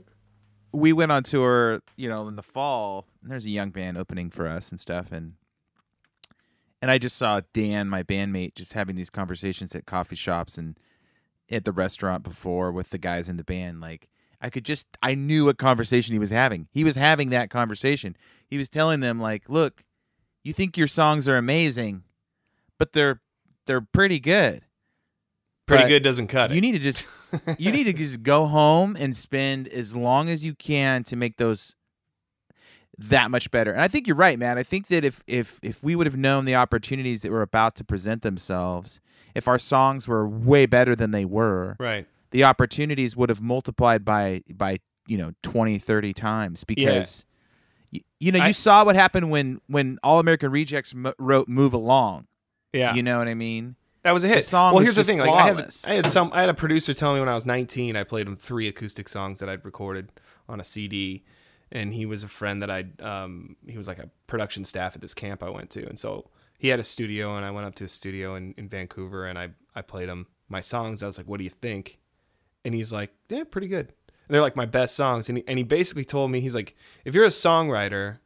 S2: we went on tour, you know, in the fall. and There's a young band opening for us and stuff, and and I just saw Dan, my bandmate, just having these conversations at coffee shops and at the restaurant before with the guys in the band. Like I could just, I knew what conversation he was having. He was having that conversation. He was telling them, like, look, you think your songs are amazing, but they're they're pretty good.
S1: Pretty
S2: but
S1: good doesn't cut it.
S2: You need to just you need to just go home and spend as long as you can to make those that much better. And I think you're right, man. I think that if if if we would have known the opportunities that were about to present themselves, if our songs were way better than they were,
S1: right.
S2: the opportunities would have multiplied by by, you know, 20, 30 times because y- you know, you
S1: I-
S2: saw what happened when when All American Rejects mo- wrote Move Along.
S1: Yeah.
S2: You know what I mean?
S1: That was a hit.
S2: The song
S1: well, here's the thing. Like, I had. I had some. I had a producer tell me when I was 19, I played him three acoustic songs that I'd recorded on a CD, and he was a friend that I'd. Um, he was like a production staff at this camp I went to, and so he had a studio, and I went up to a studio in, in Vancouver, and I I played him my songs. I was like, "What do you think?" And he's like, "Yeah, pretty good." And they're like my best songs, and he, and he basically told me he's like, "If you're a songwriter,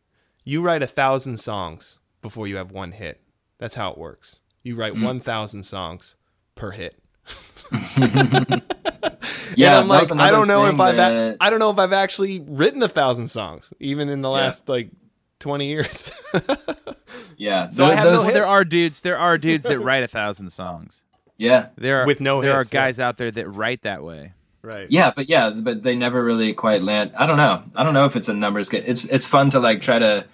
S1: you write a thousand songs before you have one hit. That's how it works. You write
S4: Mm.
S1: 1,000 songs per hit.
S4: Yeah,
S1: and I'm like, I don't know if I've,
S4: that-
S1: ac- I don't know if I've actually written a thousand songs, even in the last like 20 years.
S4: Yeah,
S1: So I
S4: th-
S1: have no
S4: those-
S1: hit.
S2: There are dudes. There are dudes that write a thousand songs.
S4: yeah,
S2: There are
S1: With no
S2: There
S1: hits,
S2: are guys out there that write that way.
S1: right.
S4: yeah, but yeah, but they never really quite land. I don't know. I don't know if it's a numbers game. It's it's fun to like try to.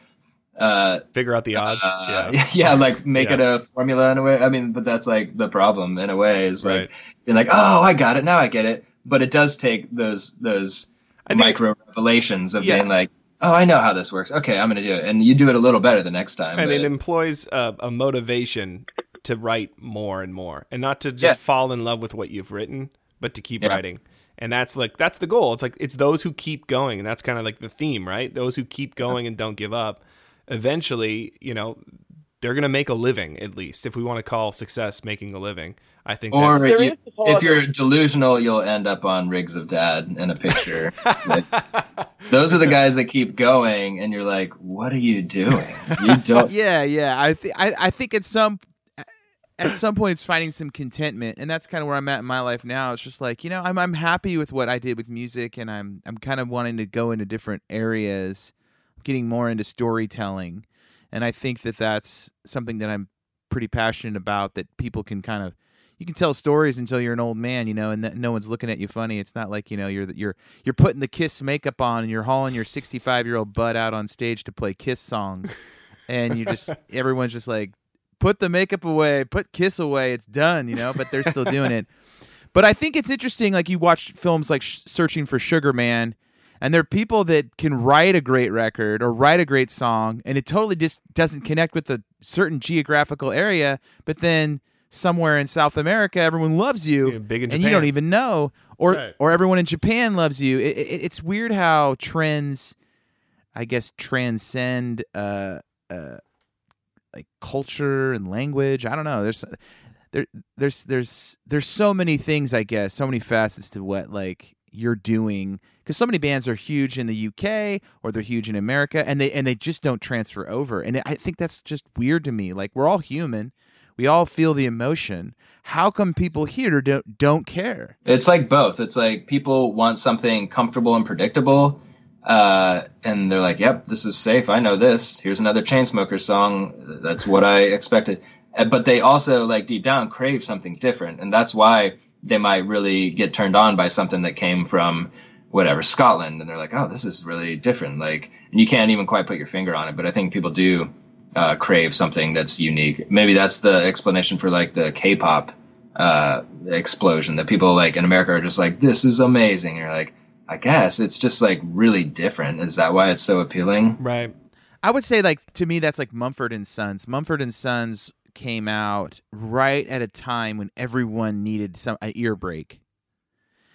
S4: Uh,
S1: Figure out the odds.
S4: uh,
S1: yeah.
S4: yeah. like make
S1: Yeah.
S4: it a formula in a way. I mean, but that's like the problem in a way is like you're like, oh, I got it now, I get it. But it does take those those
S1: think-
S4: micro revelations of
S1: Yeah.
S4: being like, oh, I know how this works. Okay, I'm gonna do it, and you do it a little better the next time.
S1: And
S4: but-
S1: it employs a, a motivation to write more and more and not to just
S4: Yeah.
S1: fall in love with what you've written, but to keep
S4: Yeah.
S1: writing. And that's like, that's the goal. It's like, it's those who keep going. And that's kind of like the theme, right? Those who keep going and don't give up. Eventually, you know, they're going to make a living, at least, if we want to call success making a living. I think
S4: or
S1: that's,
S4: you-
S6: is a whole
S4: if you're delusional, you'll end up on Rigs of Dad in a picture. Like, those are the guys that keep going, and you're like, "What are you doing? You don't."
S2: Yeah, yeah. I think I, I think at some at some point it's finding some contentment, and that's kind of where I'm at in my life now. It's just like you know I'm I'm happy with what I did with music, and I'm I'm kind of wanting to go into different areas, getting more into storytelling, and I think that that's something that I'm pretty passionate about. That people can kind of you can tell stories until you're an old man, you know, and that no one's looking at you funny. It's not like you know you're you're you're putting the Kiss makeup on and you're hauling your 65 year old butt out on stage to play Kiss songs, and you just everyone's just like, put the makeup away, put Kiss away, it's done, you know. But they're still doing it. But I think it's interesting. Like you watch films like Sh- Searching for Sugar Man, and there are people that can write a great record or write a great song, and it totally just doesn't connect with a certain geographical area. But then somewhere in South America, everyone loves you,
S1: Yeah, big in
S2: and you don't even know, or
S1: Right.
S2: or everyone in Japan loves you. It, it, it's weird how trends, I guess, transcend. Uh, uh, like culture and language. I don't know. There's there there's there's there's so many things I guess, so many facets to what like you're doing because so many bands are huge in the UK or they're huge in America and they and they just don't transfer over. And I think that's just weird to me. Like we're all human. We all feel the emotion. How come people here don't don't care?
S4: It's like both. It's like people want something comfortable and predictable, uh, and they're like, "Yep, this is safe. I know this. Here's another Chainsmokers song. That's what I expected." But they also, like deep down, crave something different, and that's why they might really get turned on by something that came from whatever Scotland, and they're like, "Oh, this is really different." Like, and you can't even quite put your finger on it, but I think people do uh, crave something that's unique. Maybe that's the explanation for like the K-pop uh, explosion that people like in America are just like, this is amazing. And you're like, I guess it's just like really different. Is that why it's so appealing?
S1: right.
S2: I would say like to me that's like Mumford and Sons. Mumford and Sons came out right at a time when everyone needed some an ear break.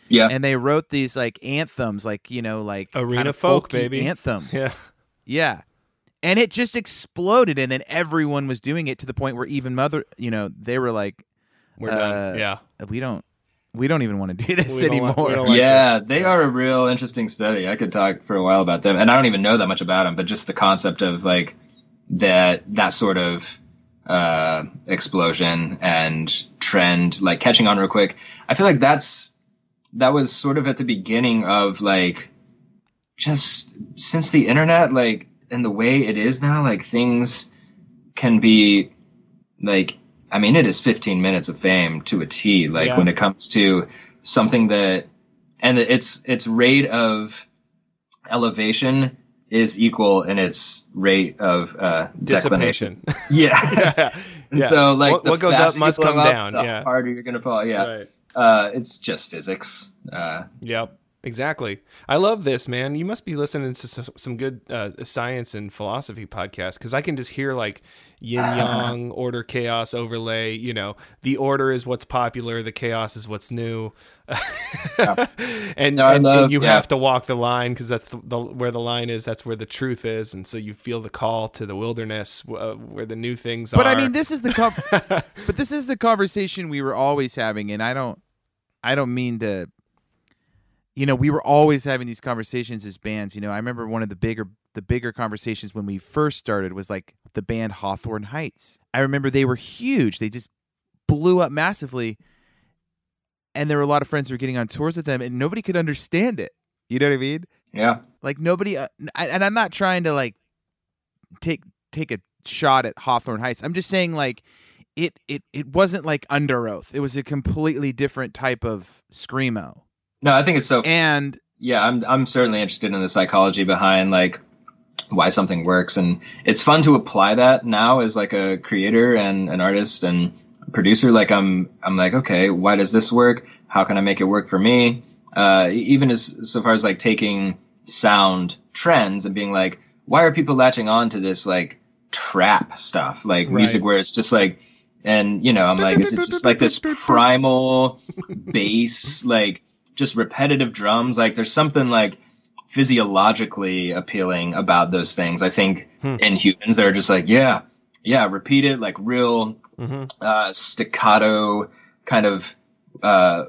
S4: Yeah.
S2: And they wrote these like anthems like, you know, like
S1: Arena
S2: kind of
S1: folk,
S2: folky
S1: baby.
S2: anthems.
S1: Yeah.
S2: Yeah. And it just exploded and then everyone was doing it to the point where even mother, you know, they were like
S1: We're
S2: Uh,
S1: done. Yeah.
S2: we don't we don't even want to do this
S1: We
S2: anymore.
S1: want- like
S4: yeah,
S1: this.
S4: they are a real interesting study. I could talk for a while about them, and I don't even know that much about them, but just the concept of like that that sort of uh, explosion and trend, like catching on real quick. I feel like that's that was sort of at the beginning of like just since the internet, like and the way it is now, like things can be like I mean, it is 15 minutes of fame to a T. Like
S1: Yeah.
S4: when it comes to something that, and its its rate of elevation is equal in its rate of uh, declination.
S1: Dissipation.
S4: Yeah.
S1: yeah.
S4: and
S1: Yeah.
S4: so, like,
S1: What- what goes up must come
S4: up,
S1: down,
S4: The
S1: yeah.
S4: harder you're gonna fall. Yeah.
S1: Right.
S4: Uh, it's just physics. Uh,
S1: Yep. Exactly. I love this, man. You must be listening to some good uh, science and philosophy podcast because I can just hear like yin yang, order, chaos, overlay. You know, the order is what's popular, the chaos is what's new. and,
S4: No,
S1: and,
S4: love-
S1: and you
S4: yeah.
S1: have to walk the line because that's the, the where the line is. That's where the truth is, and so you feel the call to the wilderness uh, where the new things
S2: But
S1: are.
S2: But I mean, this is the con- but this is the conversation we were always having, and I don't, I don't mean to. You know, we were always having these conversations as bands. You know, I remember one of the bigger, the bigger conversations when we first started was like the band Hawthorne Heights. I remember they were huge; they just blew up massively, and there were a lot of friends who were getting on tours with them, and nobody could understand it. You know what I mean?
S4: Yeah.
S2: Like nobody, uh, I- and I'm not trying to like take take a shot at Hawthorne Heights. I'm just saying like it it it wasn't like Underoath. It was a completely different type of screamo.
S4: No, I think it's so
S2: And
S4: yeah i'm i'm certainly interested in the psychology behind like why something works. And it's fun to apply that now as like a creator and an artist and producer. Like i'm i'm like okay why does this work? How can i make it work for me? Uh even as so far as like taking sound trends and being like why are people latching on to this like trap stuff? Like
S1: Right.
S4: music where it's just like and you know i'm like is it just like this primal bass like just repetitive drums. Like there's something like physiologically appealing about those things i think
S1: Hmm.
S4: in humans they're just like yeah yeah repeat it like real
S1: hmm
S4: uh, staccato kind of uh,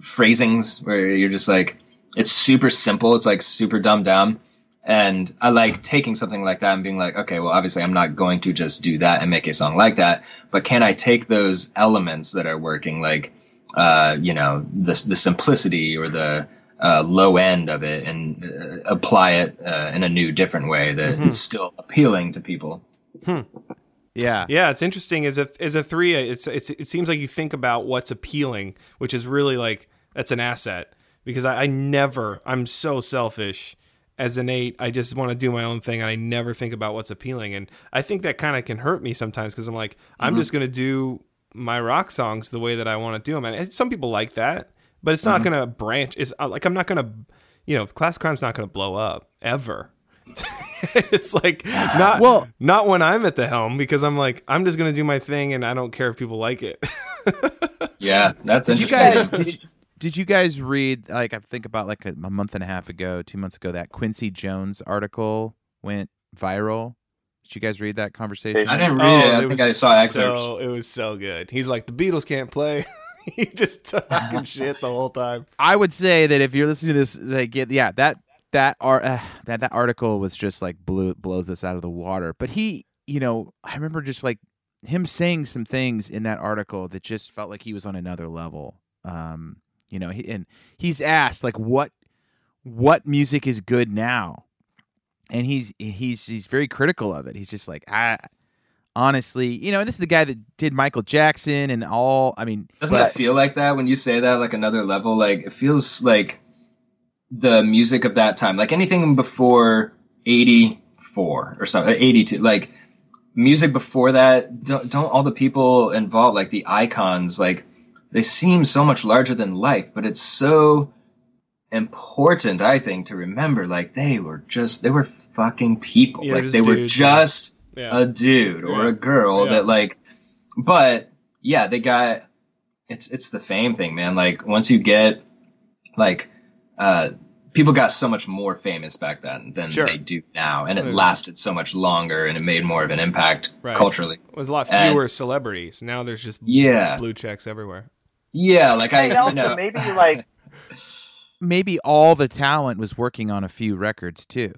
S4: phrasings where you're just like it's super simple it's like super dumbed down. And i like taking something like that and being like okay well obviously i'm not going to just do that and make a song like that but can i take those elements that are working like uh, you know the, the simplicity or the uh, low end of it and uh, apply it uh, in a new different way that
S1: Mhm.
S4: is still appealing to people Hmm.
S2: yeah,
S1: Yeah, it's interesting. As a as a three, it's it's it seems like you think about what's appealing, which is really like that's an asset because I, I never I'm so selfish. As an eight, I just want to do my own thing, and I never think about what's appealing. And I think that kind of can hurt me sometimes because I'm like, I'm just gonna do my rock songs the way that I want to do them. And some people like that, but it's not gonna branch. It's uh, like I'm not gonna, you know, class crime's not gonna blow up ever. it's like not
S2: Well-
S1: not when I'm at the helm because I'm like I'm just gonna do my thing and I don't care if people like it.
S4: yeah that's
S2: Did you
S4: interesting
S2: guys did, you- did you guys read like I think about like a, a month and a half ago, two months ago, that Quincy Jones article went viral? Did you guys read that conversation?
S4: I didn't read it. I think I saw excerpts.
S1: So, it was so good. He's like the Beatles can't play. he just talking shit the whole time.
S2: I would say that if you're listening to this, like, yeah, yeah that that art uh, that that article was just like blew blows this out of the water. But he, you know, I remember just like him saying some things in that article that just felt like he was on another level. Um, you know, he, and he's asked like what what music is good now, and he's he's he's very critical of it. He's just like I. Honestly, you know, this is the guy that did Michael Jackson and all. I mean,
S4: Doesn't
S2: but-
S4: it feel like that when you say that, like another level? Like it feels like the music of that time, like anything before '84 or something, uh, '82, like music before that. Don't, don't all the people involved, like the icons, like they seem so much larger than life, but it's so important, I think, to remember. Like they were just, they were fucking people.
S1: Yeah,
S4: like they were
S1: dudes, yeah.
S4: just
S1: Yeah.
S4: a dude or
S1: Yeah.
S4: a girl
S1: Yeah.
S4: that like but yeah they got it's it's the fame thing man like once you get like uh people got so much more famous back then than
S1: Sure.
S4: they do now and it
S1: Yeah.
S4: lasted so much longer and it made more of an impact
S1: Right.
S4: culturally
S1: Was a lot
S4: And-
S1: fewer celebrities. Now there's just
S4: yeah
S1: blue checks everywhere.
S4: yeah like i
S6: And
S4: you know
S6: maybe like
S2: maybe all the talent was working on a few records too.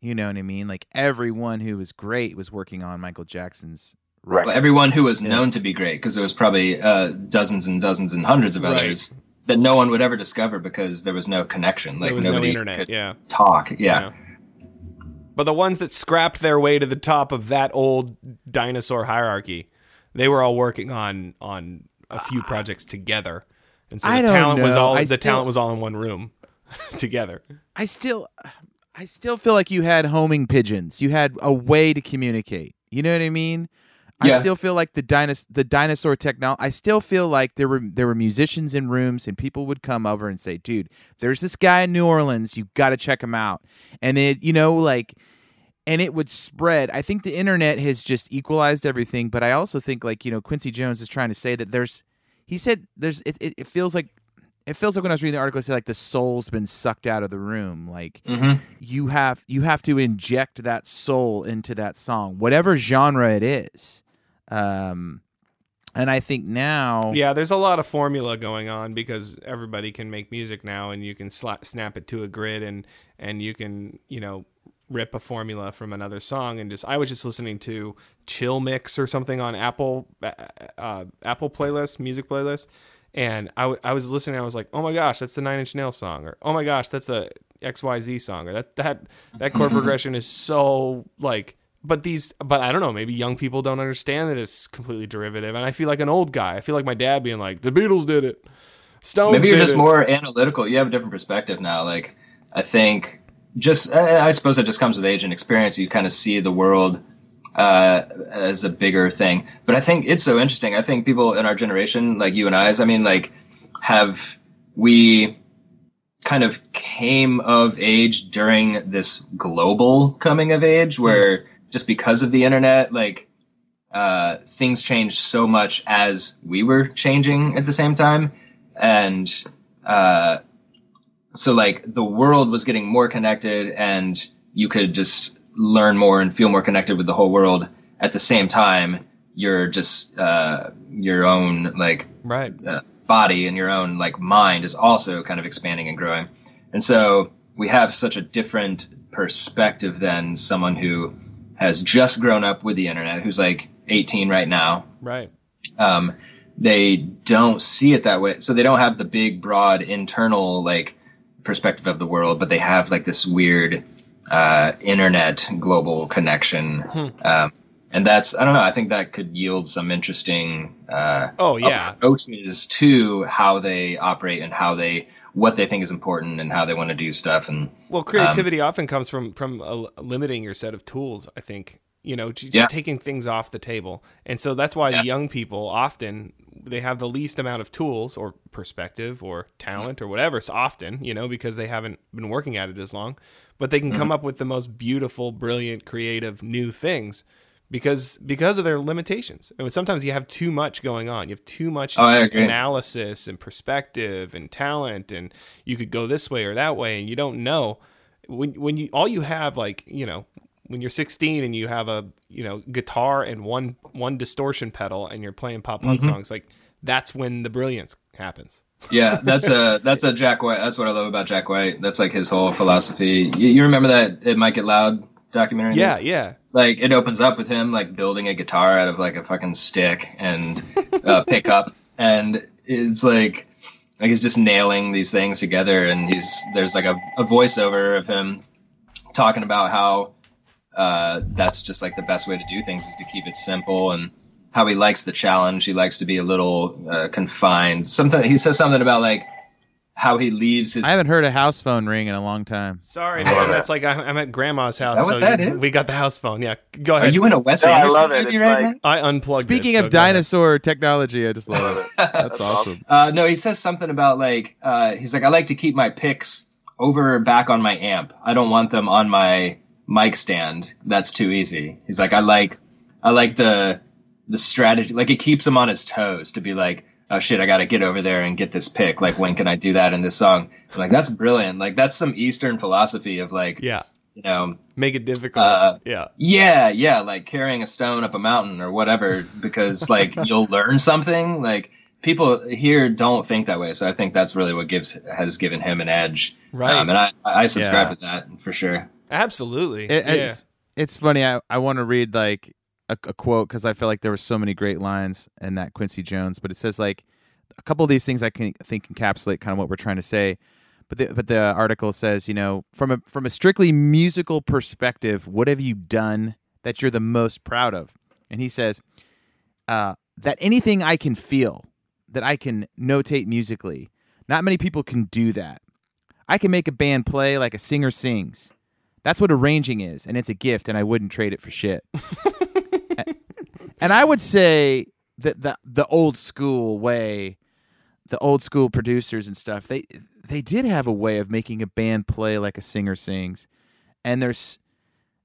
S2: You know what I mean? Like everyone who was great was working on Michael Jackson's
S6: Right.
S2: records.
S4: everyone who was
S2: Yeah.
S4: known to be great because there was probably uh dozens and dozens and hundreds of
S1: Right.
S4: others that no one would ever discover because there was no connection like
S1: there was no internet.
S4: could
S1: Yeah.
S4: talk yeah.
S1: But the ones that scrapped their way to the top of that old dinosaur hierarchy, they were all working on on a few projects together. And so the
S2: I don't
S1: talent was all
S2: I
S1: the
S2: still-
S1: talent was all in one room together.
S2: I still I still feel like you had homing pigeons. You had a way to communicate. You know what I mean? I still feel like the dinos- the dinosaur technology. I still feel like there were there were musicians in rooms and people would come over and say, "Dude, there's this guy in New Orleans. You got to check him out." And it, you know, like, and it would spread. I think the internet has just equalized everything, but I also think like you know Quincy Jones is trying to say that there's. He said there's. It, it, it feels like. It feels like when I was reading the article, it said like the soul's been sucked out of the room. Like
S4: Mm-hmm.
S2: you have you have to inject that soul into that song, whatever genre it is. Um, and I think now,
S1: Yeah, there's a lot of formula going on because everybody can make music now, and you can snap it to a grid, and and you can you know rip a formula from another song, and just I was just listening to Chill Mix or something on Apple uh, uh, Apple playlist, music playlist, and I, w- I was listening, I was like, oh my gosh, that's the Nine Inch Nails song, or oh my gosh, that's a X Y Z song, or that that that chord progression is so like but these but i don't know maybe young people don't understand that it's completely derivative and i feel like an old guy i feel like my dad being like the beatles did it stones
S4: Maybe you're just
S1: it."
S4: more analytical. You have a different perspective now. Like, I think just, I I suppose it just comes with age and experience. You kind of see the world uh, as a bigger thing. But I think it's so interesting. I think people in our generation, like you and I, I mean, like, have we kind of came of age during this global coming of age where just because of the internet, like, uh, things changed so much as we were changing at the same time and uh, so like the world was getting more connected and you could just learn more and feel more connected with the whole world. At the same time you're just uh, your own like
S1: right.
S4: uh, body and your own like mind is also kind of expanding and growing. And so we have such a different perspective than someone who has just grown up with the internet who's like 18 right now.
S1: Right.
S4: Um, they don't see it that way. So they don't have the big, broad internal like perspective of the world, but they have like this weird uh, internet global connection. Um, and that's I don't know. I think that could yield some interesting uh,
S1: oh yeah
S4: approaches to how they operate and how they what they think is important and how they want to do stuff. And
S1: well creativity often comes from from uh, limiting your set of tools i think you know just
S4: Yeah.
S1: taking things off the table. And so that's why
S4: Yeah.
S1: the young people often they have the least amount of tools or perspective or talent or whatever it's often you know because they haven't been working at it as long. But they can
S4: Mm-hmm.
S1: come up with the most beautiful brilliant creative new things because because of their limitations. I mean, sometimes you have too much going on. You have too much
S4: Oh,
S1: analysis and perspective and talent and you could go this way or that way and you don't know. When when you all you have like you know when you're 16 and you have a you know guitar and one one distortion pedal and you're playing pop punk
S4: Mm-hmm.
S1: songs like that's when the brilliance happens
S4: yeah, that's a that's a Jack White. That's what I love about Jack White. That's like his whole philosophy. You, you remember that it might get loud documentary?
S1: yeah yeah
S4: like it opens up with him like building a guitar out of like a fucking stick and uh, pickup, and it's like like he's just nailing these things together, and he's there's like a, a voiceover of him talking about how uh, that's just like the best way to do things is to keep it simple and how he likes the challenge. He likes to be a little uh, confined. Something he says something about like how he leaves his
S2: I haven't heard a house phone ring in a long time.
S1: sorry man
S4: it.
S1: that's like I'm I'm at grandma's house
S4: that what
S1: so
S4: that
S1: you-
S4: is?
S1: we got the house phone yeah go ahead.
S4: Are you in a Wes
S6: No, I
S4: Anderson
S6: love it.
S4: movie right
S6: like-
S4: now?
S1: I unplugged
S2: Speaking
S1: it,
S2: of
S1: so go ahead.
S2: dinosaur technology, I just love it. That's awesome.
S4: Uh, no, he says something about like uh, he's like I like to keep my picks over back on my amp. I don't want them on my mic stand. That's too easy. He's like I like I like the the strategy. Like it keeps him on his toes to be like oh shit I got to get over there and get this pick. Like when can I do that in this song? I'm like that's brilliant. Like that's some Eastern philosophy of like
S1: yeah
S4: you know
S1: make it difficult
S4: Uh,
S1: yeah
S4: yeah, yeah, like carrying a stone up a mountain or whatever, because like you'll learn something. Like people here don't think that way, so I think that's really what gives has given him an edge.
S1: right
S4: Um, and I I subscribe
S2: Yeah.
S4: to that for sure.
S1: Absolutely
S2: It-
S1: yeah.
S2: it's, it's funny. I, I want to read like a, a quote because I feel like there were so many great lines in that Quincy Jones, but it says like a couple of these things I can think encapsulate kind of what we're trying to say. But the, but the article says, you know, from a from a strictly musical perspective, what have you done that you're the most proud of? And he says uh, that anything I can feel, that I can notate musically. Not many people can do that. I can make a band play like a singer sings. That's what arranging is, and it's a gift, and I wouldn't trade it for shit. And I would say that the the old school way, the old school producers and stuff, they they did have a way of making a band play like a singer sings. And there's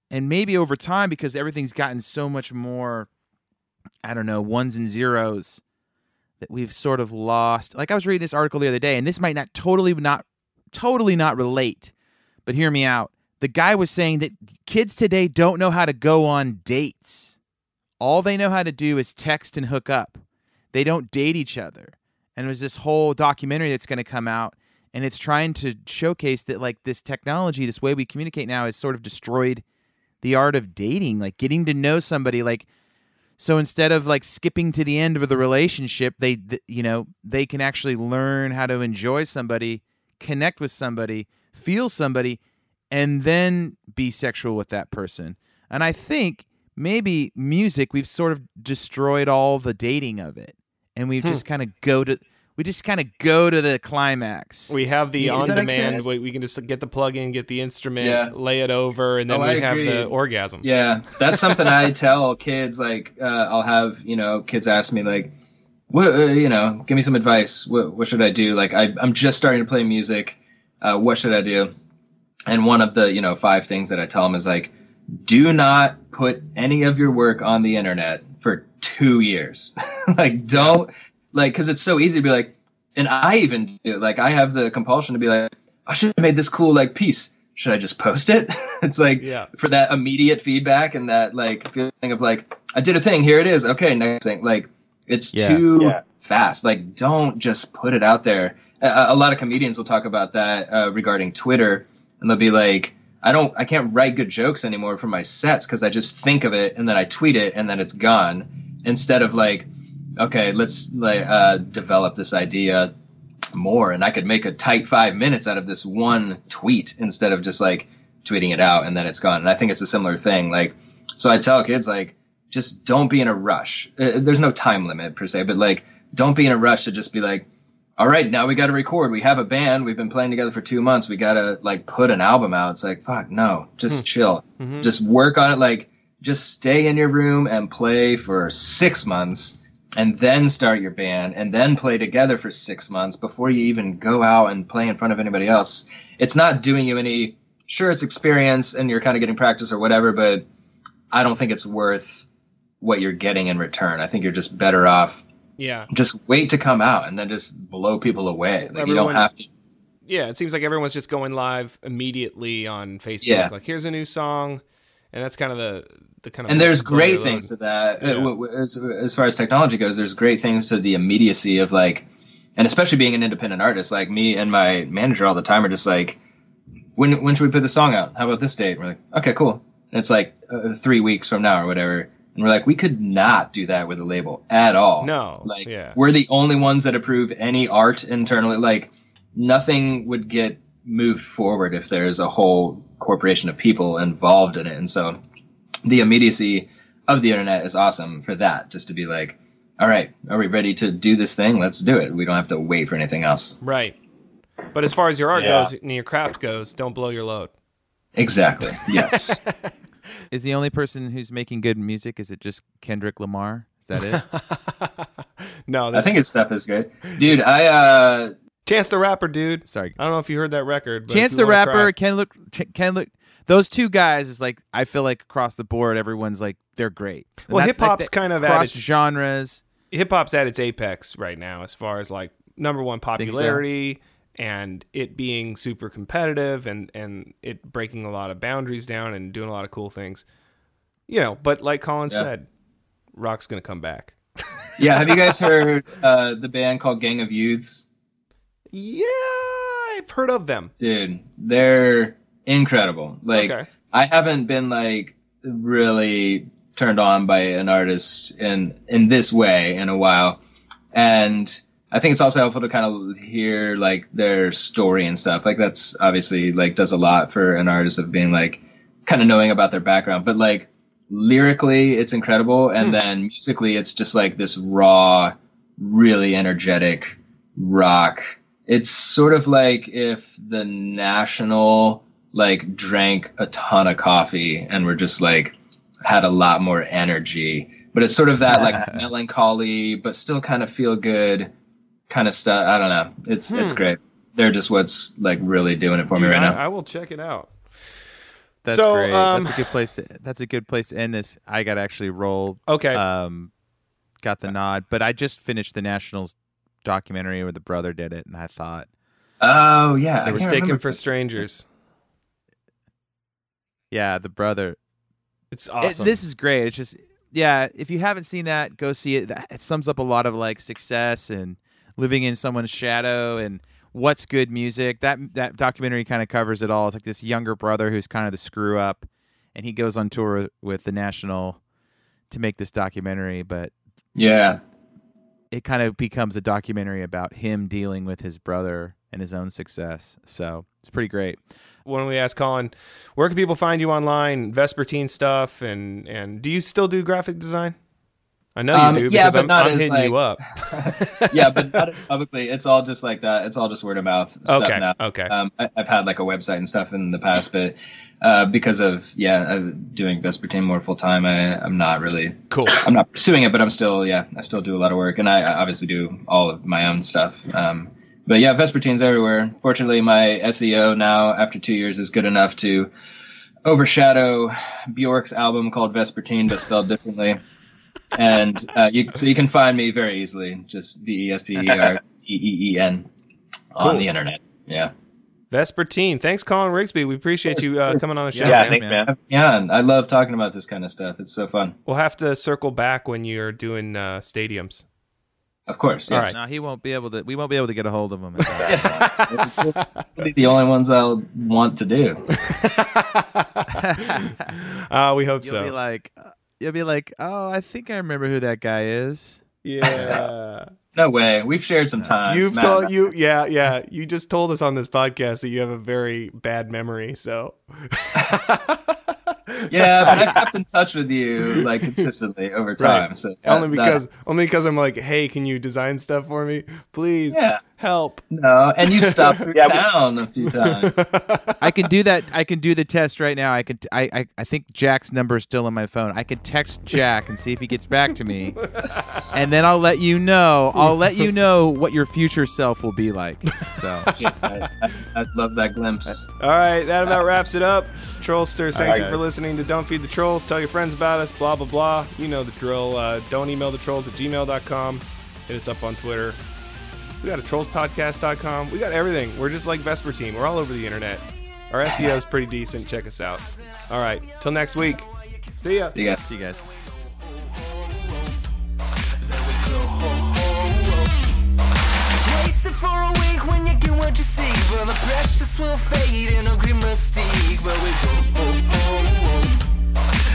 S2: and maybe over time because everything's gotten so much more I don't know, ones and zeros that we've sort of lost. Like I was reading this article the other day and this might not totally not totally not relate, but hear me out. The guy was saying that kids today don't know how to go on dates all they know how to do is text and hook up. They don't date each other. And there's this whole documentary that's going to come out and it's trying to showcase that like this technology, this way we communicate now has sort of destroyed the art of dating, like getting to know somebody like so instead of like skipping to the end of the relationship, they th- you know, they can actually learn how to enjoy somebody, connect with somebody, feel somebody and then be sexual with that person. And I think maybe music we've sort of destroyed all the dating of it and we've
S1: Hmm.
S2: just kind of go to we just kind of go to the climax
S1: We have the
S2: Yeah, does
S1: on demand. We, we can just get the plug in, get the instrument,
S4: Yeah.
S1: lay it over, and then
S4: Oh,
S1: we
S4: I
S1: have the orgasm.
S4: Yeah, that's something I tell kids. Like, uh, I'll have you know kids ask me like, "What uh, you know? Give me some advice. What what should I do? Like, I I'm just starting to play music. Uh, what should I do?" And one of the you know five things that I tell them is like, do not put any of your work on the internet for two years. like, don't like because it's so easy to be like, and I even do, like I have the compulsion to be like, I should have made this cool like piece. Should I just post it? it's like
S1: Yeah.
S4: for that immediate feedback and that like feeling of like I did a thing, here it is. Okay, next thing. Like it's
S2: Yeah.
S4: too
S3: Yeah.
S4: fast. Like don't just put it out there. A, a lot of comedians will talk about that uh, regarding Twitter, and they'll be like, I don't, I can't write good jokes anymore for my sets because I just think of it and then I tweet it and then it's gone. Instead of like, okay, let's like uh, develop this idea more, and I could make a tight five minutes out of this one tweet instead of just like tweeting it out and then it's gone. And I think it's a similar thing. Like, so I tell kids like, just don't be in a rush. Uh, there's no time limit per se, but like, don't be in a rush to just be like, all right, now we got to record. We have a band. We've been playing together for two months. We got to like put an album out. It's like, fuck, no, just chill.
S1: Mhm.
S4: Just work on it. Like, just stay in your room and play for six months and then start your band and then play together for six months before you even go out and play in front of anybody else. It's not doing you any, sure, it's experience and you're kind of getting practice or whatever, but I don't think it's worth what you're getting in return. I think you're just better off
S1: Yeah.
S4: just wait to come out and then just blow people away. Like you don't have to.
S1: Yeah, it seems like everyone's just going live immediately on Facebook.
S4: Yeah.
S1: Like, here's a new song, and that's kind of the the kind of.
S4: And there's great things to that. Uh,
S1: Yeah.
S4: As, as far as technology goes, there's great things to the immediacy of like, and especially being an independent artist, like me and my manager all the time are just like, when when should we put the song out? How about this date? We're like, okay, cool. And it's like uh, three weeks from now or whatever. And we're like, we could not do that with a label at all.
S1: No.
S4: Like
S1: yeah.
S4: we're the only ones that approve any art internally. Like nothing would get moved forward if there's a whole corporation of people involved in it. And so the immediacy of the internet is awesome for that. Just to be like, all right, are we ready to do this thing? Let's do it. We don't have to wait for anything else.
S1: Right. But as far as your art
S3: Yeah.
S1: goes and your craft goes, don't blow your load.
S4: Exactly. Yes.
S2: is the only person who's making good music is it just kendrick lamar is that it
S1: no,
S4: I think his stuff is good, dude. I uh,
S1: Chance the Rapper, dude.
S2: sorry
S1: I don't know if you heard that record. But
S2: chance the rapper
S1: cry-
S2: ken look ken look those two guys is like i feel like across the board everyone's like they're great And
S1: Well, hip hop's
S2: that-
S1: kind of at
S2: cross
S1: its
S2: genres
S1: hip hop's at its apex right now as far as like number one
S2: popularity. so?
S1: And it being super competitive and and it breaking a lot of boundaries down and doing a lot of cool things. You know, but like Colin
S4: Yeah.
S1: said, rock's gonna come back.
S4: yeah. Have you guys heard uh, the band called Gang of Youths?
S1: Yeah, I've heard of them.
S4: Dude, they're incredible. Like
S1: okay.
S4: I haven't been like really turned on by an artist in in this way in a while, and I think it's also helpful to kind of hear like their story and stuff. Like that's obviously like does a lot for an artist of being like kind of knowing about their background, but like lyrically it's incredible, and
S1: Hmm.
S4: then musically it's just like this raw, really energetic rock. It's sort of like if the National like drank a ton of coffee and were just like had a lot more energy but it's sort of that like melancholy, but still kind of feel good kind of stuff. I don't know. It's it's
S1: Hmm.
S4: great. They're just what's like really doing it for me right
S1: I,
S4: now.
S1: I will check it out.
S2: That's
S1: So,
S2: great.
S1: um,
S2: that's a good place to. That's a good place to end this. I got to actually roll.
S1: Okay.
S2: Um, got the nod, but I just finished the Nationals documentary where the brother did it, and I thought
S4: oh yeah,
S1: they
S4: I
S1: were
S4: can't
S1: Mistaken
S4: remember.
S1: for Strangers.
S2: Yeah, the brother.
S1: It's
S2: It-
S1: awesome.
S2: this is great. It's just yeah. If you haven't seen that, go see it. That- It sums up a lot of like success and living in someone's shadow and what's good music. That that documentary kind of covers it all. It's like this younger brother who's kind of the screw up, and he goes on tour with the National to make this documentary, but
S4: Yeah,
S2: it kind of becomes a documentary about him dealing with his brother and his own success. So it's pretty great.
S1: when we asked Colin, where can people find you online, Vespertine stuff, and and do you still do graphic design? I know
S4: Um,
S1: you do
S4: yeah,
S1: because
S4: but
S1: I'm,
S4: not
S1: I'm
S4: as,
S1: hitting you up.
S4: yeah, but not as publicly. It's all just like that. It's all just word of mouth stuff
S1: Okay,
S4: now.
S1: okay.
S4: Um, I, I've had like a website and stuff in the past, but uh, because of yeah, uh, doing Vespertine more full time, I I'm not really
S1: Cool.
S4: I'm not pursuing it, but I'm still yeah, I still do a lot of work, and I, I obviously do all of my own stuff. Um, but yeah, Vespertine's everywhere. Fortunately, my SEO now after two years is good enough to overshadow Bjork's album called Vespertine, but spelled differently. And uh, you, so you can find me very easily, just V E S P E R T E E N on
S1: Cool.
S4: the internet. Yeah,
S1: Vespertine. Thanks, Colin Rigsby. We appreciate you uh, coming on the show.
S2: Yeah,
S6: Yeah, thanks, man.
S4: yeah. I love talking about this kind of stuff. It's so fun.
S1: We'll have to circle back when you're doing uh, stadiums.
S4: Of course,
S1: All
S4: yes.
S2: No, he won't be able to. We won't be able to get a hold of him.
S4: Yes, the only ones I'll want to do.
S1: Uh, we hope
S2: You'll
S1: so.
S2: be like, uh, you'll be like, oh, I think I remember who that guy is.
S1: yeah.
S4: No way. We've shared some time.
S1: You've
S4: Matt,
S1: told you yeah, yeah. You just told us on this podcast that you have a very bad memory, so
S4: Yeah, but I've kept in touch with you like consistently over time.
S1: Right.
S4: So that-
S1: only
S4: that-
S1: because only because I'm like, hey, can you design stuff for me? Please
S4: yeah,
S1: help.
S4: no, and you've stopped her
S6: Yeah, we-
S4: down a few times.
S2: I can do that. I can do the test right now. I can. T- I, I I think Jack's number is still on my phone. I could text Jack and see if he gets back to me, and then I'll let you know. I'll let you know what your future self will be like. So
S4: Yeah, I, I, I love that glimpse.
S1: All right, that about wraps it up. Trollsters, thank
S6: right,
S1: you for listening to Don't Feed the Trolls. Tell your friends about us, blah, blah, blah. You know the drill. Uh, don't email the trolls at gmail.com. Hit us up on Twitter. We got a trollspodcast.com. We got everything. We're just like Vespertine. We're all over the internet. Our SEO is pretty decent. Check us out. All right, till next week. See ya.
S4: See you guys.
S2: see you guys.
S8: For a week when you get what you seek. Well, the precious will fade in a grim mystique. But we go, oh, oh,